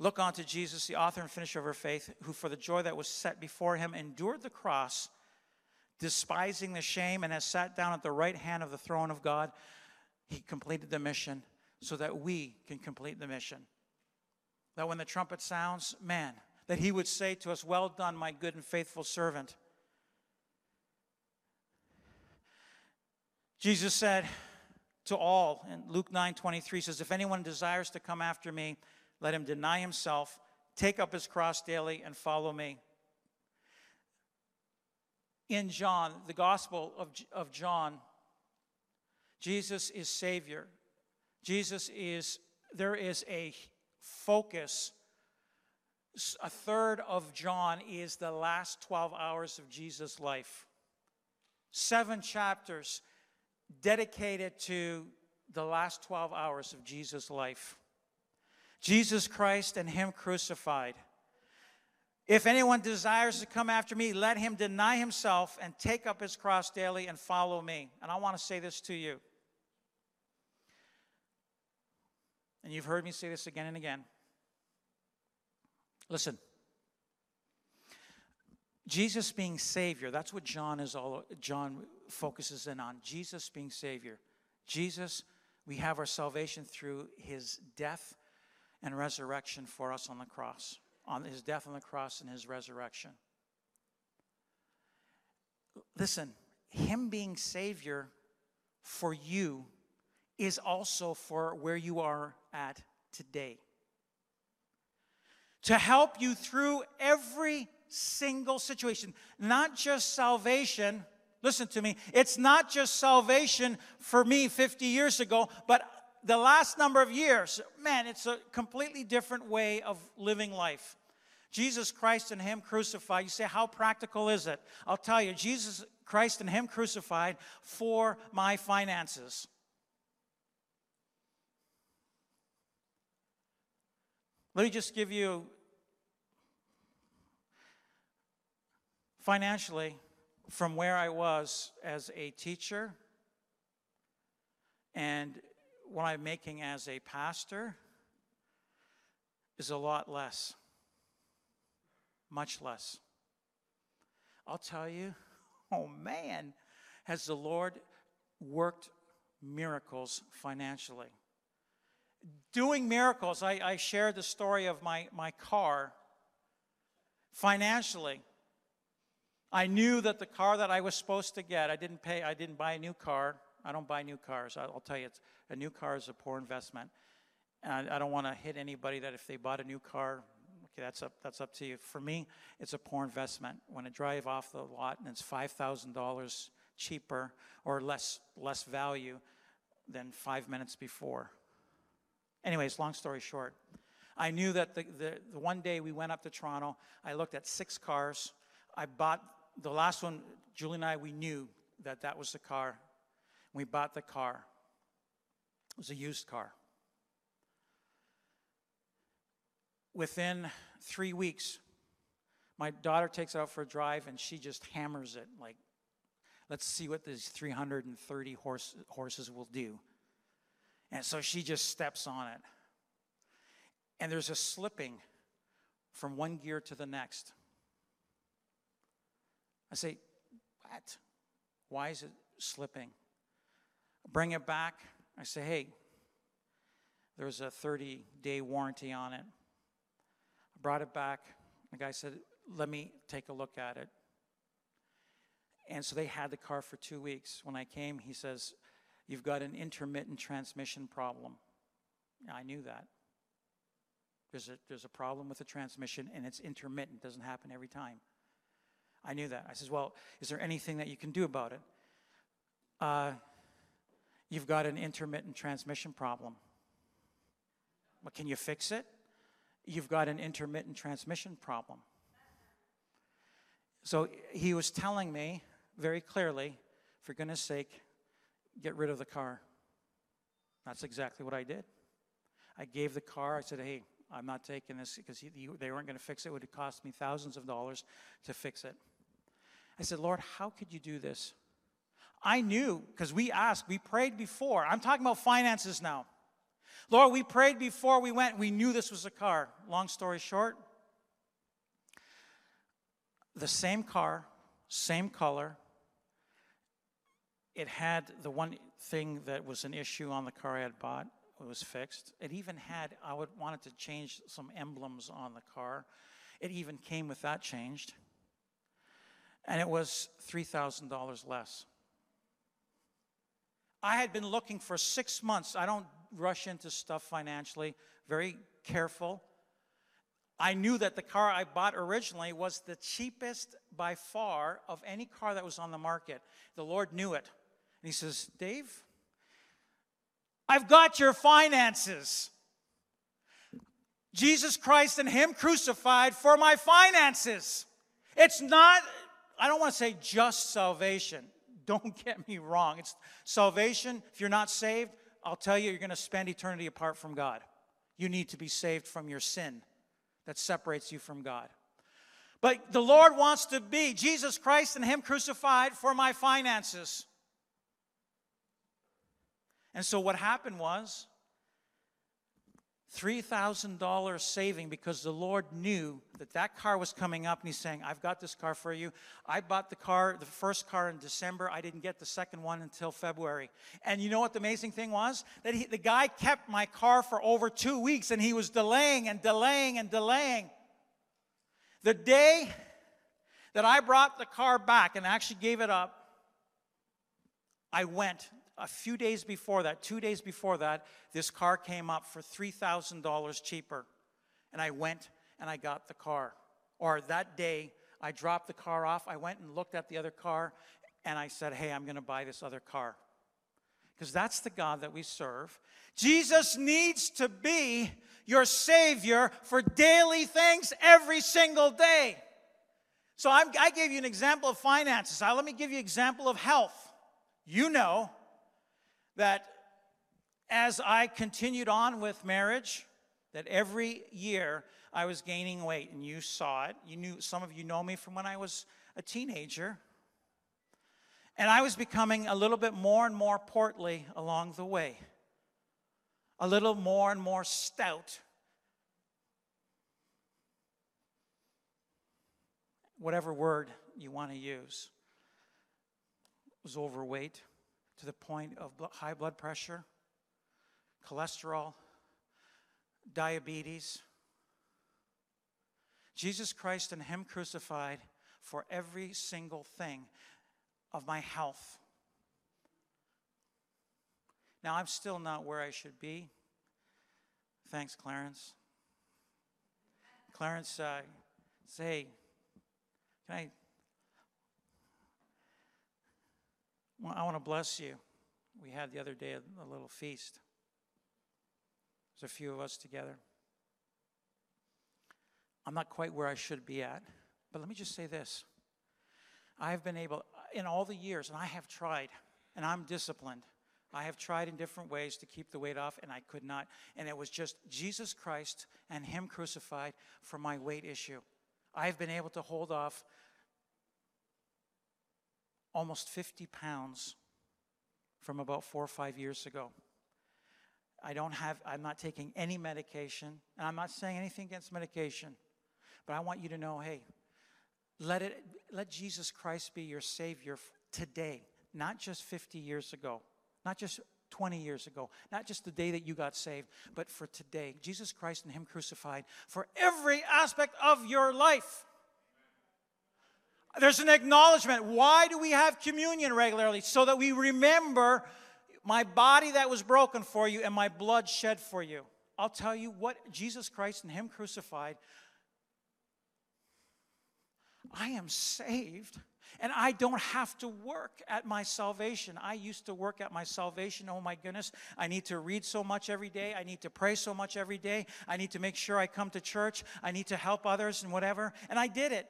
Look unto Jesus, the author and finisher of our faith, who for the joy that was set before him endured the cross, despising the shame, and has sat down at the right hand of the throne of God. He completed the mission so that we can complete the mission. That when the trumpet sounds, man, that he would say to us, Well done, my good and faithful servant. Jesus said, to all. And Luke 9 23 says, If anyone desires to come after me, let him deny himself, take up his cross daily, and follow me. In John, the Gospel of, of John, Jesus is Savior. Jesus is, there is a focus. A third of John is the last 12 hours of Jesus' life. Seven chapters dedicated to the last 12 hours of Jesus' life. Jesus Christ and Him crucified. If anyone desires to come after me, let him deny himself and take up his cross daily and follow me. And I want to say this to you. And you've heard me say this again and again. Listen. Jesus being Savior, that's what John is all John focuses in on Jesus being Savior. Jesus, we have our salvation through his death and resurrection for us on the cross, on his death on the cross and his resurrection. Listen, him being Savior for you is also for where you are at today. To help you through every single situation, not just salvation Listen to me. It's not just salvation for me 50 years ago, but the last number of years. Man, it's a completely different way of living life. Jesus Christ and Him crucified. You say, how practical is it? I'll tell you, Jesus Christ and Him crucified for my finances. Let me just give you financially from where I was as a teacher and what I'm making as a pastor is a lot less. Much less. I'll tell you, oh man, has the Lord worked miracles financially. Doing miracles, I, I shared the story of my, my car financially. I knew that the car that I was supposed to get, I didn't pay, I didn't buy a new car. I don't buy new cars. I'll tell you, it's, a new car is a poor investment. And I, I don't want to hit anybody that if they bought a new car, okay, that's up, that's up to you. For me, it's a poor investment. When I drive off the lot and it's $5,000 cheaper or less, less value than five minutes before. Anyways, long story short, I knew that the, the, the one day we went up to Toronto, I looked at six cars. I bought the last one, Julie and I, we knew that that was the car. We bought the car. It was a used car. Within three weeks, my daughter takes it out for a drive and she just hammers it like, let's see what these 330 horse, horses will do. And so she just steps on it. And there's a slipping from one gear to the next. I say, What? Why is it slipping? Bring it back. I say, Hey, there's a 30 day warranty on it. I brought it back. The guy said, Let me take a look at it. And so they had the car for two weeks. When I came, he says, You've got an intermittent transmission problem. I knew that. There's a, there's a problem with the transmission, and it's intermittent, doesn't happen every time. I knew that. I says, Well, is there anything that you can do about it? Uh, you've got an intermittent transmission problem. But can you fix it? You've got an intermittent transmission problem. So he was telling me very clearly, for goodness sake, get rid of the car. That's exactly what I did. I gave the car, I said, hey, I'm not taking this because they weren't going to fix it. It would have cost me thousands of dollars to fix it. I said, Lord, how could you do this? I knew because we asked, we prayed before. I'm talking about finances now. Lord, we prayed before we went. We knew this was a car. Long story short, the same car, same color. It had the one thing that was an issue on the car I had bought. It was fixed. It even had, I would wanted to change some emblems on the car. It even came with that changed. And it was $3,000 less. I had been looking for six months. I don't rush into stuff financially, very careful. I knew that the car I bought originally was the cheapest by far of any car that was on the market. The Lord knew it. And He says, Dave, I've got your finances. Jesus Christ and Him crucified for my finances. It's not, I don't want to say just salvation. Don't get me wrong. It's salvation. If you're not saved, I'll tell you, you're going to spend eternity apart from God. You need to be saved from your sin that separates you from God. But the Lord wants to be Jesus Christ and Him crucified for my finances. And so what happened was $3,000 saving because the Lord knew that that car was coming up and He's saying, I've got this car for you. I bought the car, the first car in December. I didn't get the second one until February. And you know what the amazing thing was? That he, the guy kept my car for over two weeks and he was delaying and delaying and delaying. The day that I brought the car back and actually gave it up, I went a few days before that, two days before that, this car came up for $3,000 cheaper. And I went and I got the car. Or that day, I dropped the car off. I went and looked at the other car and I said, Hey, I'm going to buy this other car. Because that's the God that we serve. Jesus needs to be your Savior for daily things every single day. So I'm, i gave you an example of finances. Now, let me give you an example of health. You know that as I continued on with marriage, that every year I was gaining weight, and you saw it. You knew some of you know me from when I was a teenager. And I was becoming a little bit more and more portly along the way, a little more and more stout. Whatever word you want to use. Was overweight to the point of high blood pressure, cholesterol, diabetes. Jesus Christ and Him crucified for every single thing of my health. Now, I'm still not where I should be. Thanks, Clarence. Clarence, uh, say, can I? Well, I want to bless you. We had the other day a, a little feast. There's a few of us together. I'm not quite where I should be at, but let me just say this. I've been able, in all the years, and I have tried, and I'm disciplined. I have tried in different ways to keep the weight off, and I could not. And it was just Jesus Christ and Him crucified for my weight issue. I've been able to hold off almost 50 pounds from about four or five years ago. I don't have, I'm not taking any medication, and I'm not saying anything against medication, but I want you to know hey, let, it, let Jesus Christ be your Savior today, not just 50 years ago, not just 20 years ago, not just the day that you got saved, but for today. Jesus Christ and Him crucified for every aspect of your life. There's an acknowledgement. Why do we have communion regularly? So that we remember my body that was broken for you and my blood shed for you. I'll tell you what Jesus Christ and Him crucified. I am saved and I don't have to work at my salvation. I used to work at my salvation. Oh my goodness. I need to read so much every day. I need to pray so much every day. I need to make sure I come to church. I need to help others and whatever. And I did it.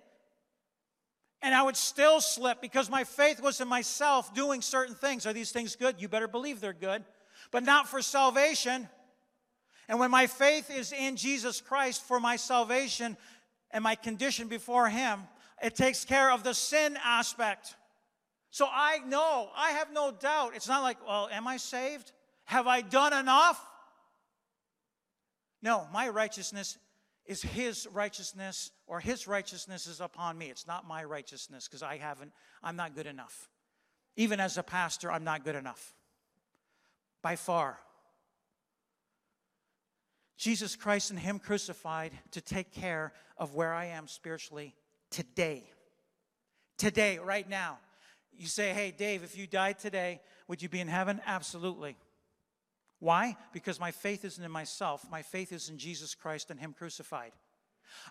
And I would still slip because my faith was in myself doing certain things. Are these things good? You better believe they're good, but not for salvation. And when my faith is in Jesus Christ for my salvation and my condition before Him, it takes care of the sin aspect. So I know, I have no doubt. It's not like, well, am I saved? Have I done enough? No, my righteousness is his righteousness or his righteousness is upon me. It's not my righteousness because I haven't, I'm not good enough. Even as a pastor, I'm not good enough. By far. Jesus Christ and him crucified to take care of where I am spiritually today. Today, right now. You say, hey, Dave, if you died today, would you be in heaven? Absolutely. Why? Because my faith isn't in myself. My faith is in Jesus Christ and Him crucified.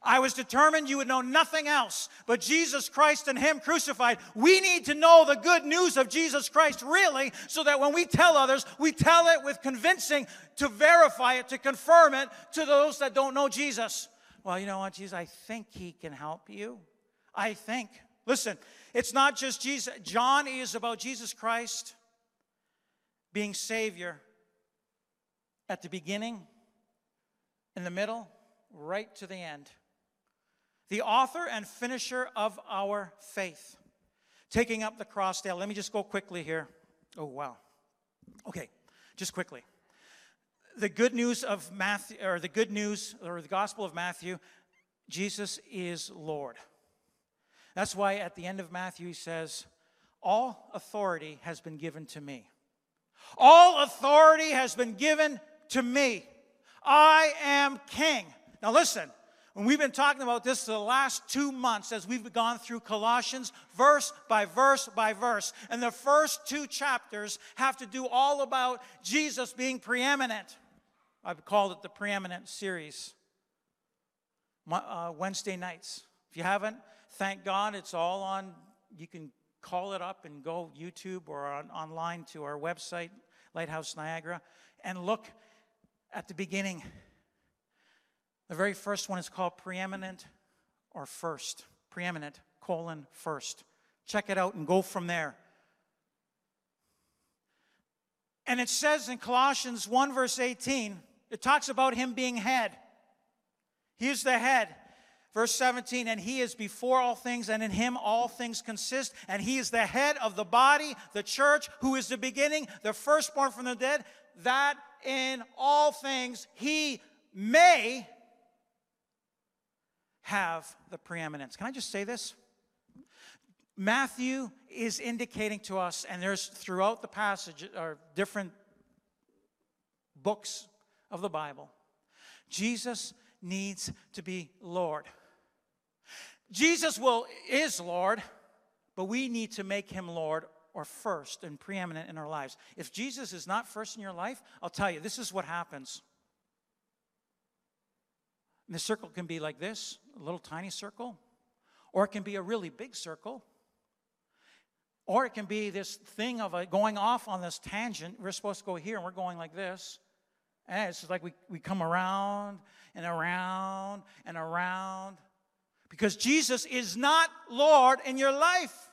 I was determined you would know nothing else but Jesus Christ and Him crucified. We need to know the good news of Jesus Christ really so that when we tell others, we tell it with convincing to verify it, to confirm it to those that don't know Jesus. Well, you know what, Jesus, I think He can help you. I think. Listen, it's not just Jesus. John is about Jesus Christ being Savior at the beginning, in the middle, right to the end. The author and finisher of our faith. Taking up the cross, Dale. Let me just go quickly here. Oh, wow. Okay, just quickly. The good news of Matthew, or the good news, or the gospel of Matthew, Jesus is Lord. That's why at the end of Matthew he says, All authority has been given to me. All authority has been given to me. I am king. Now, listen, when we've been talking about this the last two months as we've gone through Colossians verse by verse by verse, and the first two chapters have to do all about Jesus being preeminent. I've called it the preeminent series. Uh, Wednesday nights. If you haven't, thank God it's all on. You can call it up and go YouTube or on, online to our website, Lighthouse Niagara, and look at the beginning. The very first one is called preeminent or first. Preeminent, colon, first. Check it out and go from there. And it says in Colossians 1, verse 18, It talks about him being head. He is the head. Verse 17, and he is before all things, and in him all things consist, and he is the head of the body, the church, who is the beginning, the firstborn from the dead, that in all things he may have the preeminence. Can I just say this? Matthew is indicating to us, and there's throughout the passage or different books of the Bible, Jesus needs to be Lord. Jesus will is Lord, but we need to make him Lord or first and preeminent in our lives. If Jesus is not first in your life, I'll tell you, this is what happens. And the circle can be like this, a little tiny circle, or it can be a really big circle. Or it can be this thing of a, going off on this tangent. We're supposed to go here and we're going like this. And it's like we, we come around and around and around because Jesus is not Lord in your life.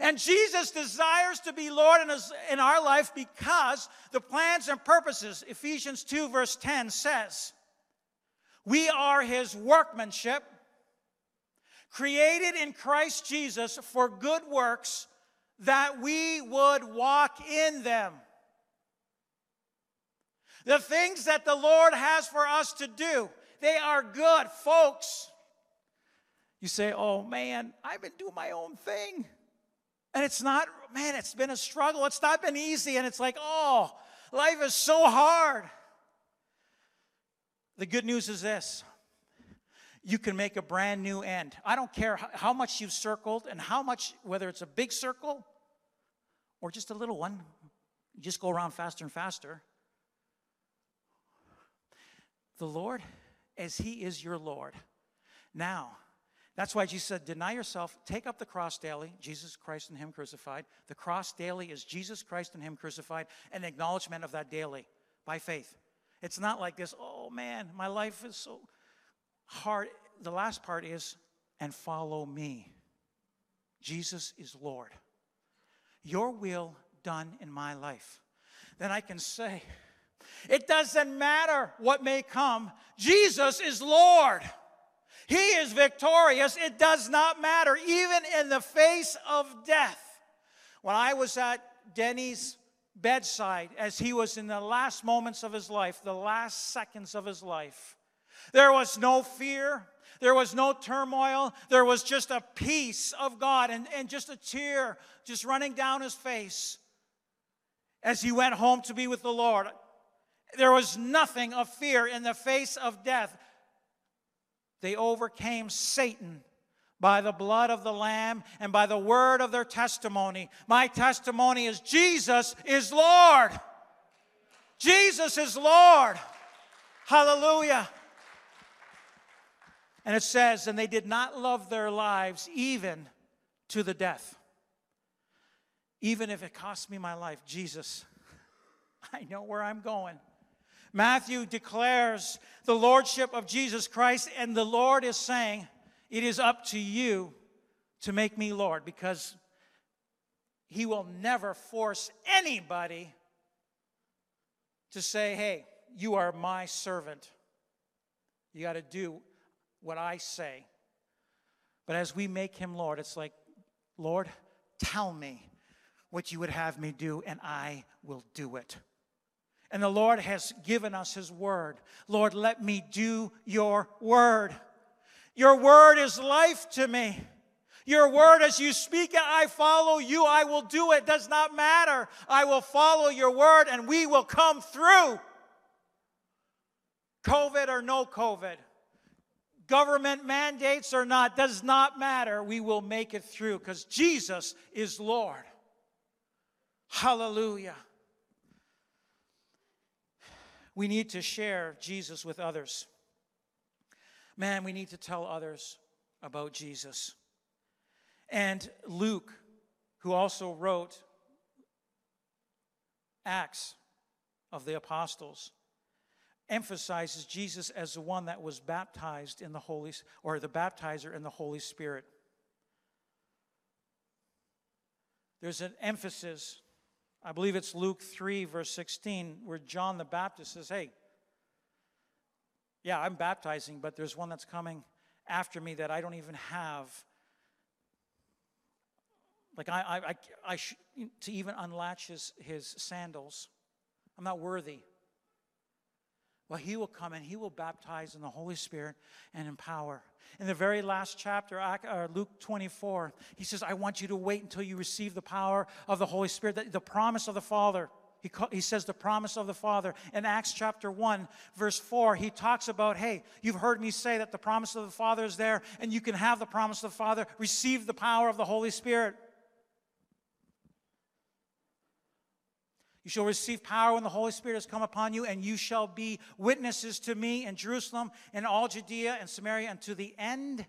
And Jesus desires to be Lord in, his, in our life because the plans and purposes, Ephesians 2, verse 10 says, we are his workmanship, created in Christ Jesus for good works, that we would walk in them. The things that the Lord has for us to do, they are good, folks. You say, oh man, I've been doing my own thing. And it's not, man, it's been a struggle. It's not been easy. And it's like, oh, life is so hard. The good news is this you can make a brand new end. I don't care how much you've circled and how much, whether it's a big circle or just a little one, you just go around faster and faster. The Lord, as He is your Lord. Now, that's why Jesus said, Deny yourself, take up the cross daily, Jesus Christ and Him crucified. The cross daily is Jesus Christ and Him crucified, an acknowledgement of that daily by faith. It's not like this, oh man, my life is so hard. The last part is, and follow me. Jesus is Lord. Your will done in my life. Then I can say, it doesn't matter what may come, Jesus is Lord. He is victorious. It does not matter, even in the face of death. When I was at Denny's bedside as he was in the last moments of his life, the last seconds of his life, there was no fear. There was no turmoil. There was just a peace of God and, and just a tear just running down his face as he went home to be with the Lord. There was nothing of fear in the face of death. They overcame Satan by the blood of the Lamb and by the word of their testimony. My testimony is Jesus is Lord. Jesus is Lord. Hallelujah. And it says, and they did not love their lives even to the death. Even if it cost me my life, Jesus, I know where I'm going. Matthew declares the lordship of Jesus Christ, and the Lord is saying, It is up to you to make me Lord, because He will never force anybody to say, Hey, you are my servant. You got to do what I say. But as we make Him Lord, it's like, Lord, tell me what you would have me do, and I will do it. And the Lord has given us His word. Lord, let me do your word. Your word is life to me. Your word, as you speak it, I follow you. I will do it. Does not matter. I will follow your word and we will come through. COVID or no COVID, government mandates or not, does not matter. We will make it through because Jesus is Lord. Hallelujah. We need to share Jesus with others. Man, we need to tell others about Jesus. And Luke, who also wrote Acts of the Apostles, emphasizes Jesus as the one that was baptized in the Holy or the baptizer in the Holy Spirit. There's an emphasis I believe it's Luke 3, verse 16, where John the Baptist says, Hey, Yeah, I'm baptizing, but there's one that's coming after me that I don't even have. Like, I, I, I, I sh- to even unlatch his, his sandals, I'm not worthy. Well, he will come and he will baptize in the Holy Spirit and in power. In the very last chapter, uh, Luke 24, he says, I want you to wait until you receive the power of the Holy Spirit, the promise of the Father. He, he says the promise of the Father. In Acts chapter 1, verse 4, he talks about, hey, you've heard me say that the promise of the Father is there, and you can have the promise of the Father. Receive the power of the Holy Spirit. You shall receive power when the Holy Spirit has come upon you, and you shall be witnesses to me in Jerusalem and all Judea and Samaria and to the end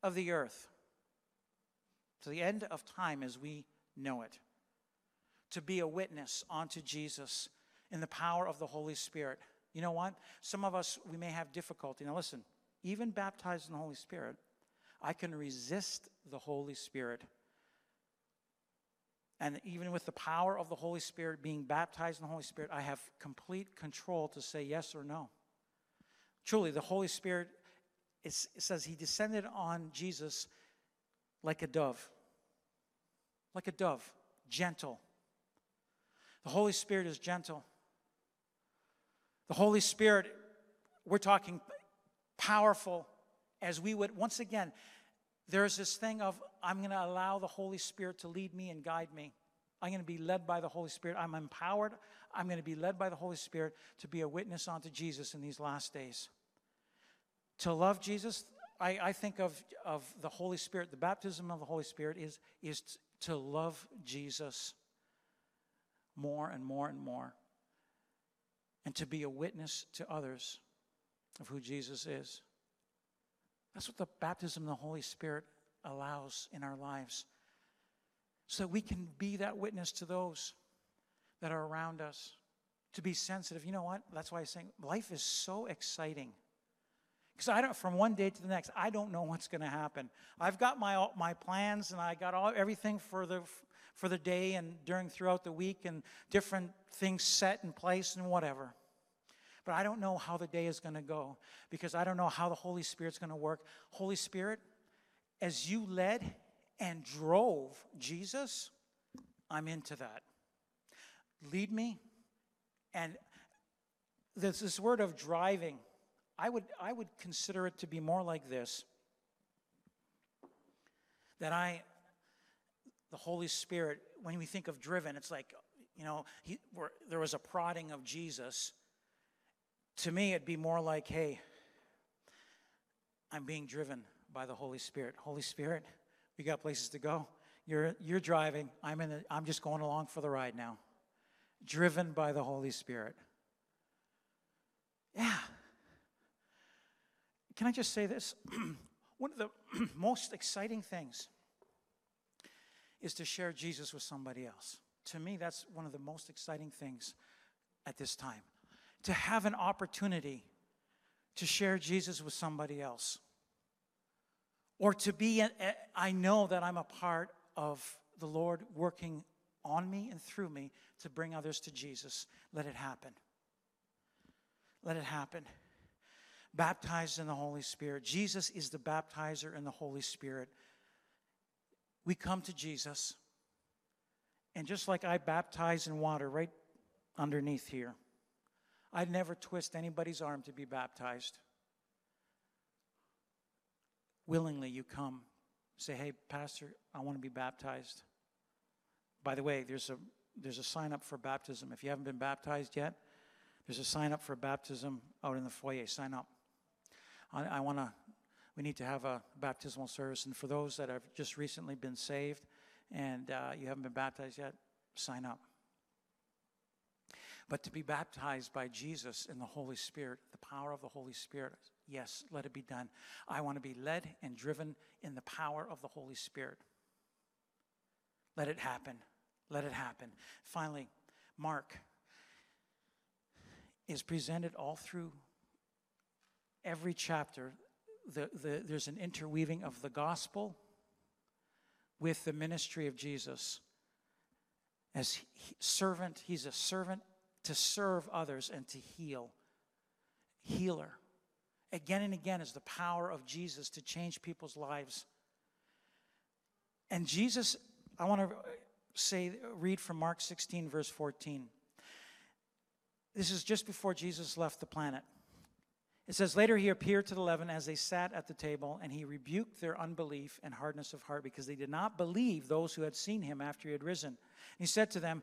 of the earth. To the end of time as we know it. To be a witness unto Jesus in the power of the Holy Spirit. You know what? Some of us, we may have difficulty. Now, listen, even baptized in the Holy Spirit, I can resist the Holy Spirit and even with the power of the Holy Spirit, being baptized in the Holy Spirit, I have complete control to say yes or no. Truly, the Holy Spirit, it says he descended on Jesus like a dove. Like a dove, gentle. The Holy Spirit is gentle. The Holy Spirit, we're talking powerful as we would, once again, there's this thing of, I'm going to allow the Holy Spirit to lead me and guide me. I'm going to be led by the Holy Spirit. I'm empowered. I'm going to be led by the Holy Spirit to be a witness unto Jesus in these last days. To love Jesus, I, I think of, of the Holy Spirit, the baptism of the Holy Spirit is, is to love Jesus more and more and more, and to be a witness to others of who Jesus is. That's what the baptism of the Holy Spirit allows in our lives. So that we can be that witness to those that are around us. To be sensitive. You know what? That's why I'm saying life is so exciting. Because I don't, from one day to the next, I don't know what's going to happen. I've got my my plans and I got all everything for the for the day and during throughout the week and different things set in place and whatever. But I don't know how the day is going to go because I don't know how the Holy Spirit's going to work. Holy Spirit, as you led and drove Jesus, I'm into that. Lead me. And this, this word of driving, I would, I would consider it to be more like this that I, the Holy Spirit, when we think of driven, it's like, you know, he, there was a prodding of Jesus to me, it'd be more like, hey, I'm being driven by the Holy Spirit. Holy Spirit, we got places to go. You're, you're driving. I'm, in the, I'm just going along for the ride now. Driven by the Holy Spirit. Yeah. Can I just say this? One of the most exciting things is to share Jesus with somebody else. To me, that's one of the most exciting things at this time to have an opportunity to share Jesus with somebody else. Or to be, I know that I'm a part of the Lord working on me and through me to bring others to Jesus. Let it happen. Let it happen. Baptized in the Holy Spirit. Jesus is the baptizer in the Holy Spirit. We come to Jesus, and just like I baptize in water right underneath here, I'd never twist anybody's arm to be baptized. Willingly, you come, say, "Hey, Pastor, I want to be baptized." By the way, there's a there's a sign up for baptism. If you haven't been baptized yet, there's a sign up for baptism out in the foyer. Sign up. I, I want to. We need to have a baptismal service, and for those that have just recently been saved and uh, you haven't been baptized yet, sign up but to be baptized by Jesus in the Holy Spirit, the power of the Holy Spirit. Yes, let it be done. I want to be led and driven in the power of the Holy Spirit. Let it happen. Let it happen. Finally, Mark is presented all through every chapter. The, the, there's an interweaving of the gospel with the ministry of Jesus. As he, servant, he's a servant to serve others and to heal. Healer. again and again is the power of Jesus to change people's lives. And Jesus, I want to say, read from Mark 16, verse 14. This is just before Jesus left the planet. It says, Later he appeared to the eleven as they sat at the table, and he rebuked their unbelief and hardness of heart because they did not believe those who had seen him after he had risen. And he said to them,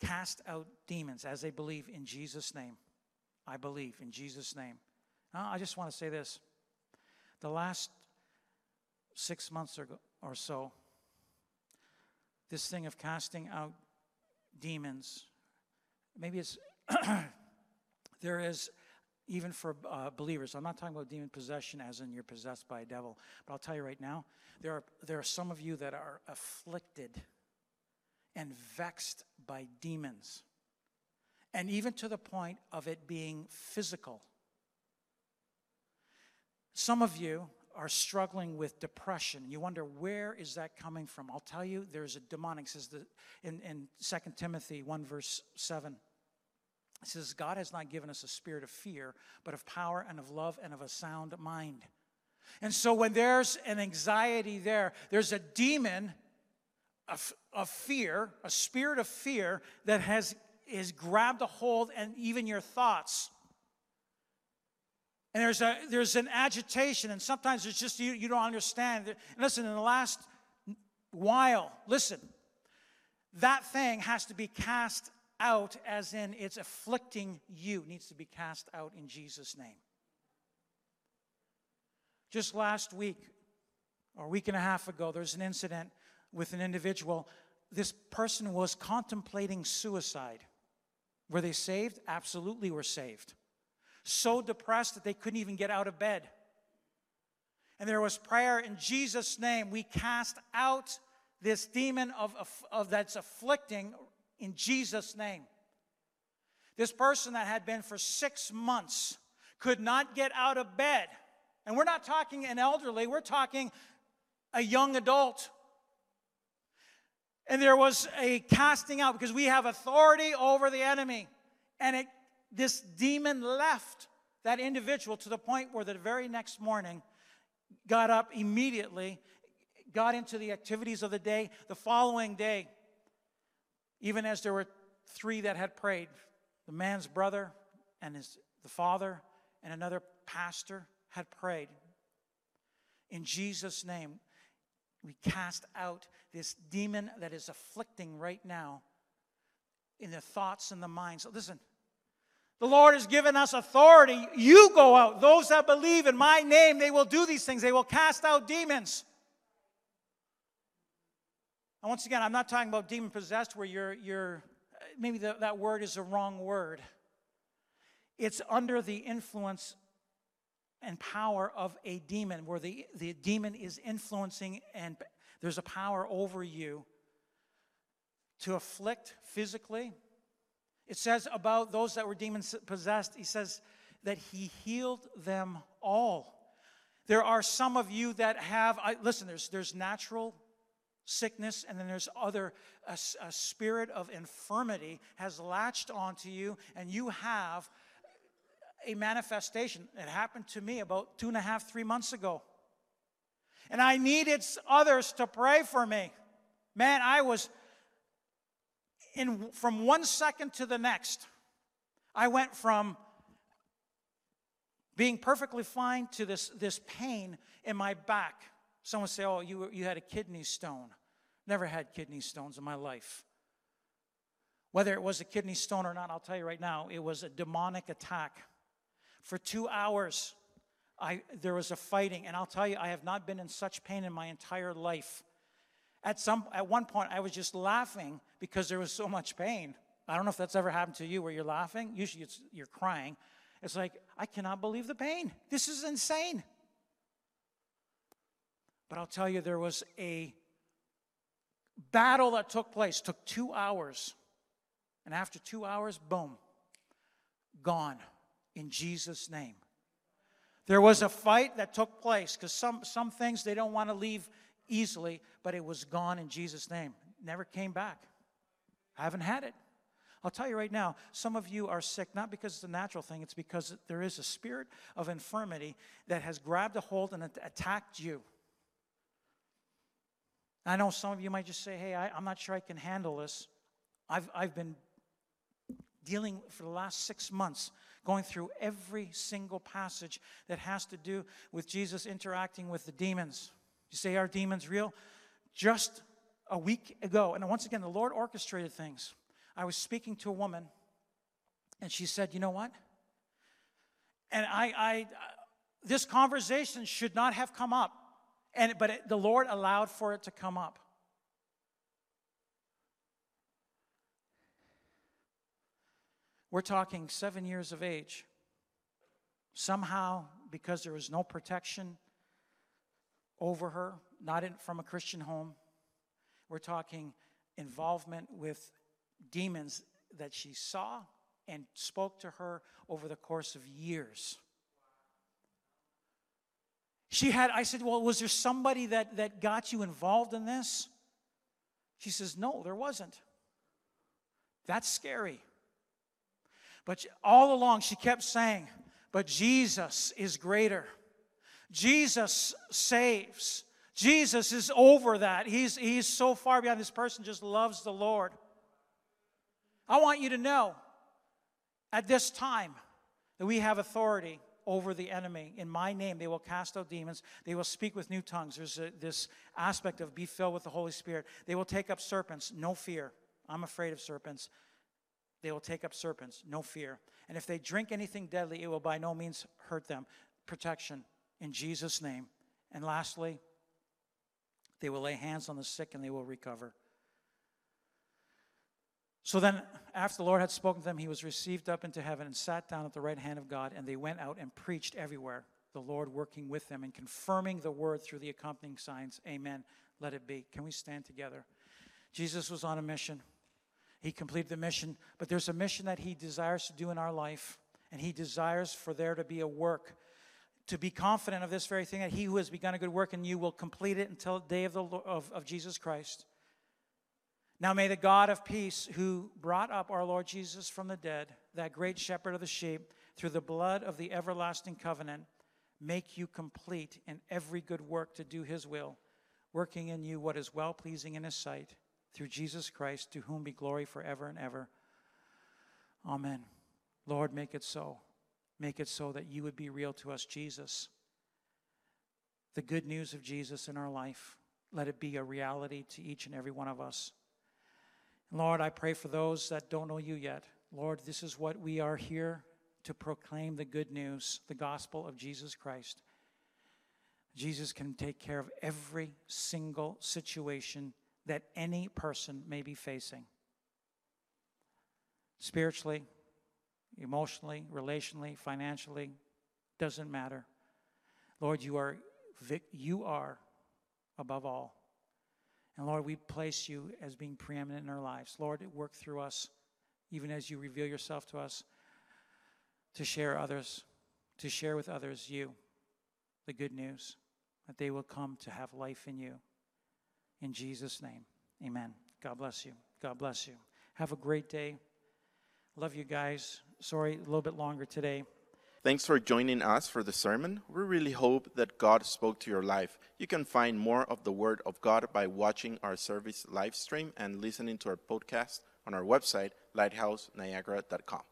cast out demons as they believe in Jesus' name. I believe in Jesus' name. Now, I just want to say this. The last six months or, so, this thing of casting out demons, maybe it's, there is, even for uh, believers, I'm not talking about demon possession as in you're possessed by a devil, but I'll tell you right now, there are, there are some of you that are afflicted and vexed by demons, and even to the point of it being physical. Some of you are struggling with depression. You wonder where is that coming from? I'll tell you, there's a demonic. Says the, in in 2 Timothy one verse seven. It says, God has not given us a spirit of fear, but of power and of love and of a sound mind. And so when there's an anxiety there, there's a demon of, of fear, a spirit of fear that has is grabbed a hold and even your thoughts. And there's, a, there's an agitation, and sometimes it's just you, you don't understand. And listen, in the last while, listen, that thing has to be cast out, as in it's afflicting you, needs to be cast out in Jesus' name. Just last week, or a week and a half ago, there was an incident with an individual. This person was contemplating suicide. Were they saved? Absolutely were saved. So depressed that they couldn't even get out of bed. And there was prayer in Jesus' name. We cast out this demon of, of, that's afflicting in Jesus' name. This person that had been for six months could not get out of bed. And we're not talking an elderly, we're talking a young adult. And there was a casting out because we have authority over the enemy. And it, this demon left that individual to the point where the very next morning got up immediately, got into the activities of the day. The following day, even as there were three that had prayed the man's brother and his, the father and another pastor had prayed. In Jesus' name, we cast out this demon that is afflicting right now in the thoughts and the minds. Listen, the Lord has given us authority. You go out. Those that believe in my name, they will do these things. They will cast out demons. And once again, I'm not talking about demon possessed where you're, you're maybe the, that word is a wrong word. It's under the influence and power of a demon, where the, the demon is influencing and there's a power over you to afflict physically. It says about those that were demon possessed, he says that he healed them all. There are some of you that have, I, listen, there's, there's natural sickness, and then there's other, a, a spirit of infirmity has latched onto you, and you have a manifestation. It happened to me about two and a half, three months ago. And I needed others to pray for me. Man, I was in from one second to the next. I went from being perfectly fine to this, this pain in my back. Someone say, Oh, you, you had a kidney stone. Never had kidney stones in my life. Whether it was a kidney stone or not, I'll tell you right now, it was a demonic attack. For two hours, I, there was a fighting, and I'll tell you, I have not been in such pain in my entire life. At, some, at one point, I was just laughing because there was so much pain. I don't know if that's ever happened to you where you're laughing. Usually you're crying. It's like, I cannot believe the pain. This is insane. But I'll tell you, there was a battle that took place, took two hours. And after two hours, boom, gone in Jesus' name. There was a fight that took place because some, some things they don't want to leave easily, but it was gone in Jesus' name. Never came back. I haven't had it. I'll tell you right now, some of you are sick not because it's a natural thing, it's because there is a spirit of infirmity that has grabbed a hold and attacked you. I know some of you might just say, hey, I, am not sure I can handle this. I've, I've been dealing for the last six months, going through every single passage that has to do with Jesus interacting with the demons. You say, are demons real? Just a week ago, and once again, the Lord orchestrated things. I was speaking to a woman, and she said, You know what? And I, I this conversation should not have come up, and, but it, the Lord allowed for it to come up. We're talking seven years of age. Somehow, because there was no protection over her, not in, from a Christian home, we're talking involvement with demons that she saw and spoke to her over the course of years. She had, I said, Well, was there somebody that, that got you involved in this? She says, No, there wasn't. That's scary. But all along, she kept saying, But Jesus is greater. Jesus saves. Jesus is over that. He's, he's so far beyond. This person just loves the Lord. I want you to know at this time that we have authority over the enemy. In my name, they will cast out demons. They will speak with new tongues. There's a, this aspect of be filled with the Holy Spirit. They will take up serpents. No fear. I'm afraid of serpents. They will take up serpents. No fear. And if they drink anything deadly, it will by no means hurt them. Protection in Jesus' name. And lastly, they will lay hands on the sick and they will recover. So then, after the Lord had spoken to them, he was received up into heaven and sat down at the right hand of God, and they went out and preached everywhere, the Lord working with them and confirming the word through the accompanying signs. Amen. Let it be. Can we stand together? Jesus was on a mission. He completed the mission, but there's a mission that he desires to do in our life, and he desires for there to be a work to be confident of this very thing that he who has begun a good work in you will complete it until the day of, the, of, of Jesus Christ. Now may the God of peace, who brought up our Lord Jesus from the dead, that great shepherd of the sheep, through the blood of the everlasting covenant, make you complete in every good work to do his will, working in you what is well pleasing in his sight, through Jesus Christ, to whom be glory forever and ever. Amen. Lord, make it so. Make it so that you would be real to us, Jesus. The good news of Jesus in our life, let it be a reality to each and every one of us. Lord, I pray for those that don't know you yet. Lord, this is what we are here to proclaim the good news, the gospel of Jesus Christ. Jesus can take care of every single situation that any person may be facing spiritually, emotionally, relationally, financially, doesn't matter. Lord, you are, you are above all. And Lord, we place you as being preeminent in our lives. Lord, work through us, even as you reveal yourself to us, to share others, to share with others you, the good news, that they will come to have life in you. In Jesus' name, amen. God bless you. God bless you. Have a great day. Love you guys. Sorry, a little bit longer today. Thanks for joining us for the sermon. We really hope that God spoke to your life. You can find more of the Word of God by watching our service live stream and listening to our podcast on our website, lighthouseNiagara.com.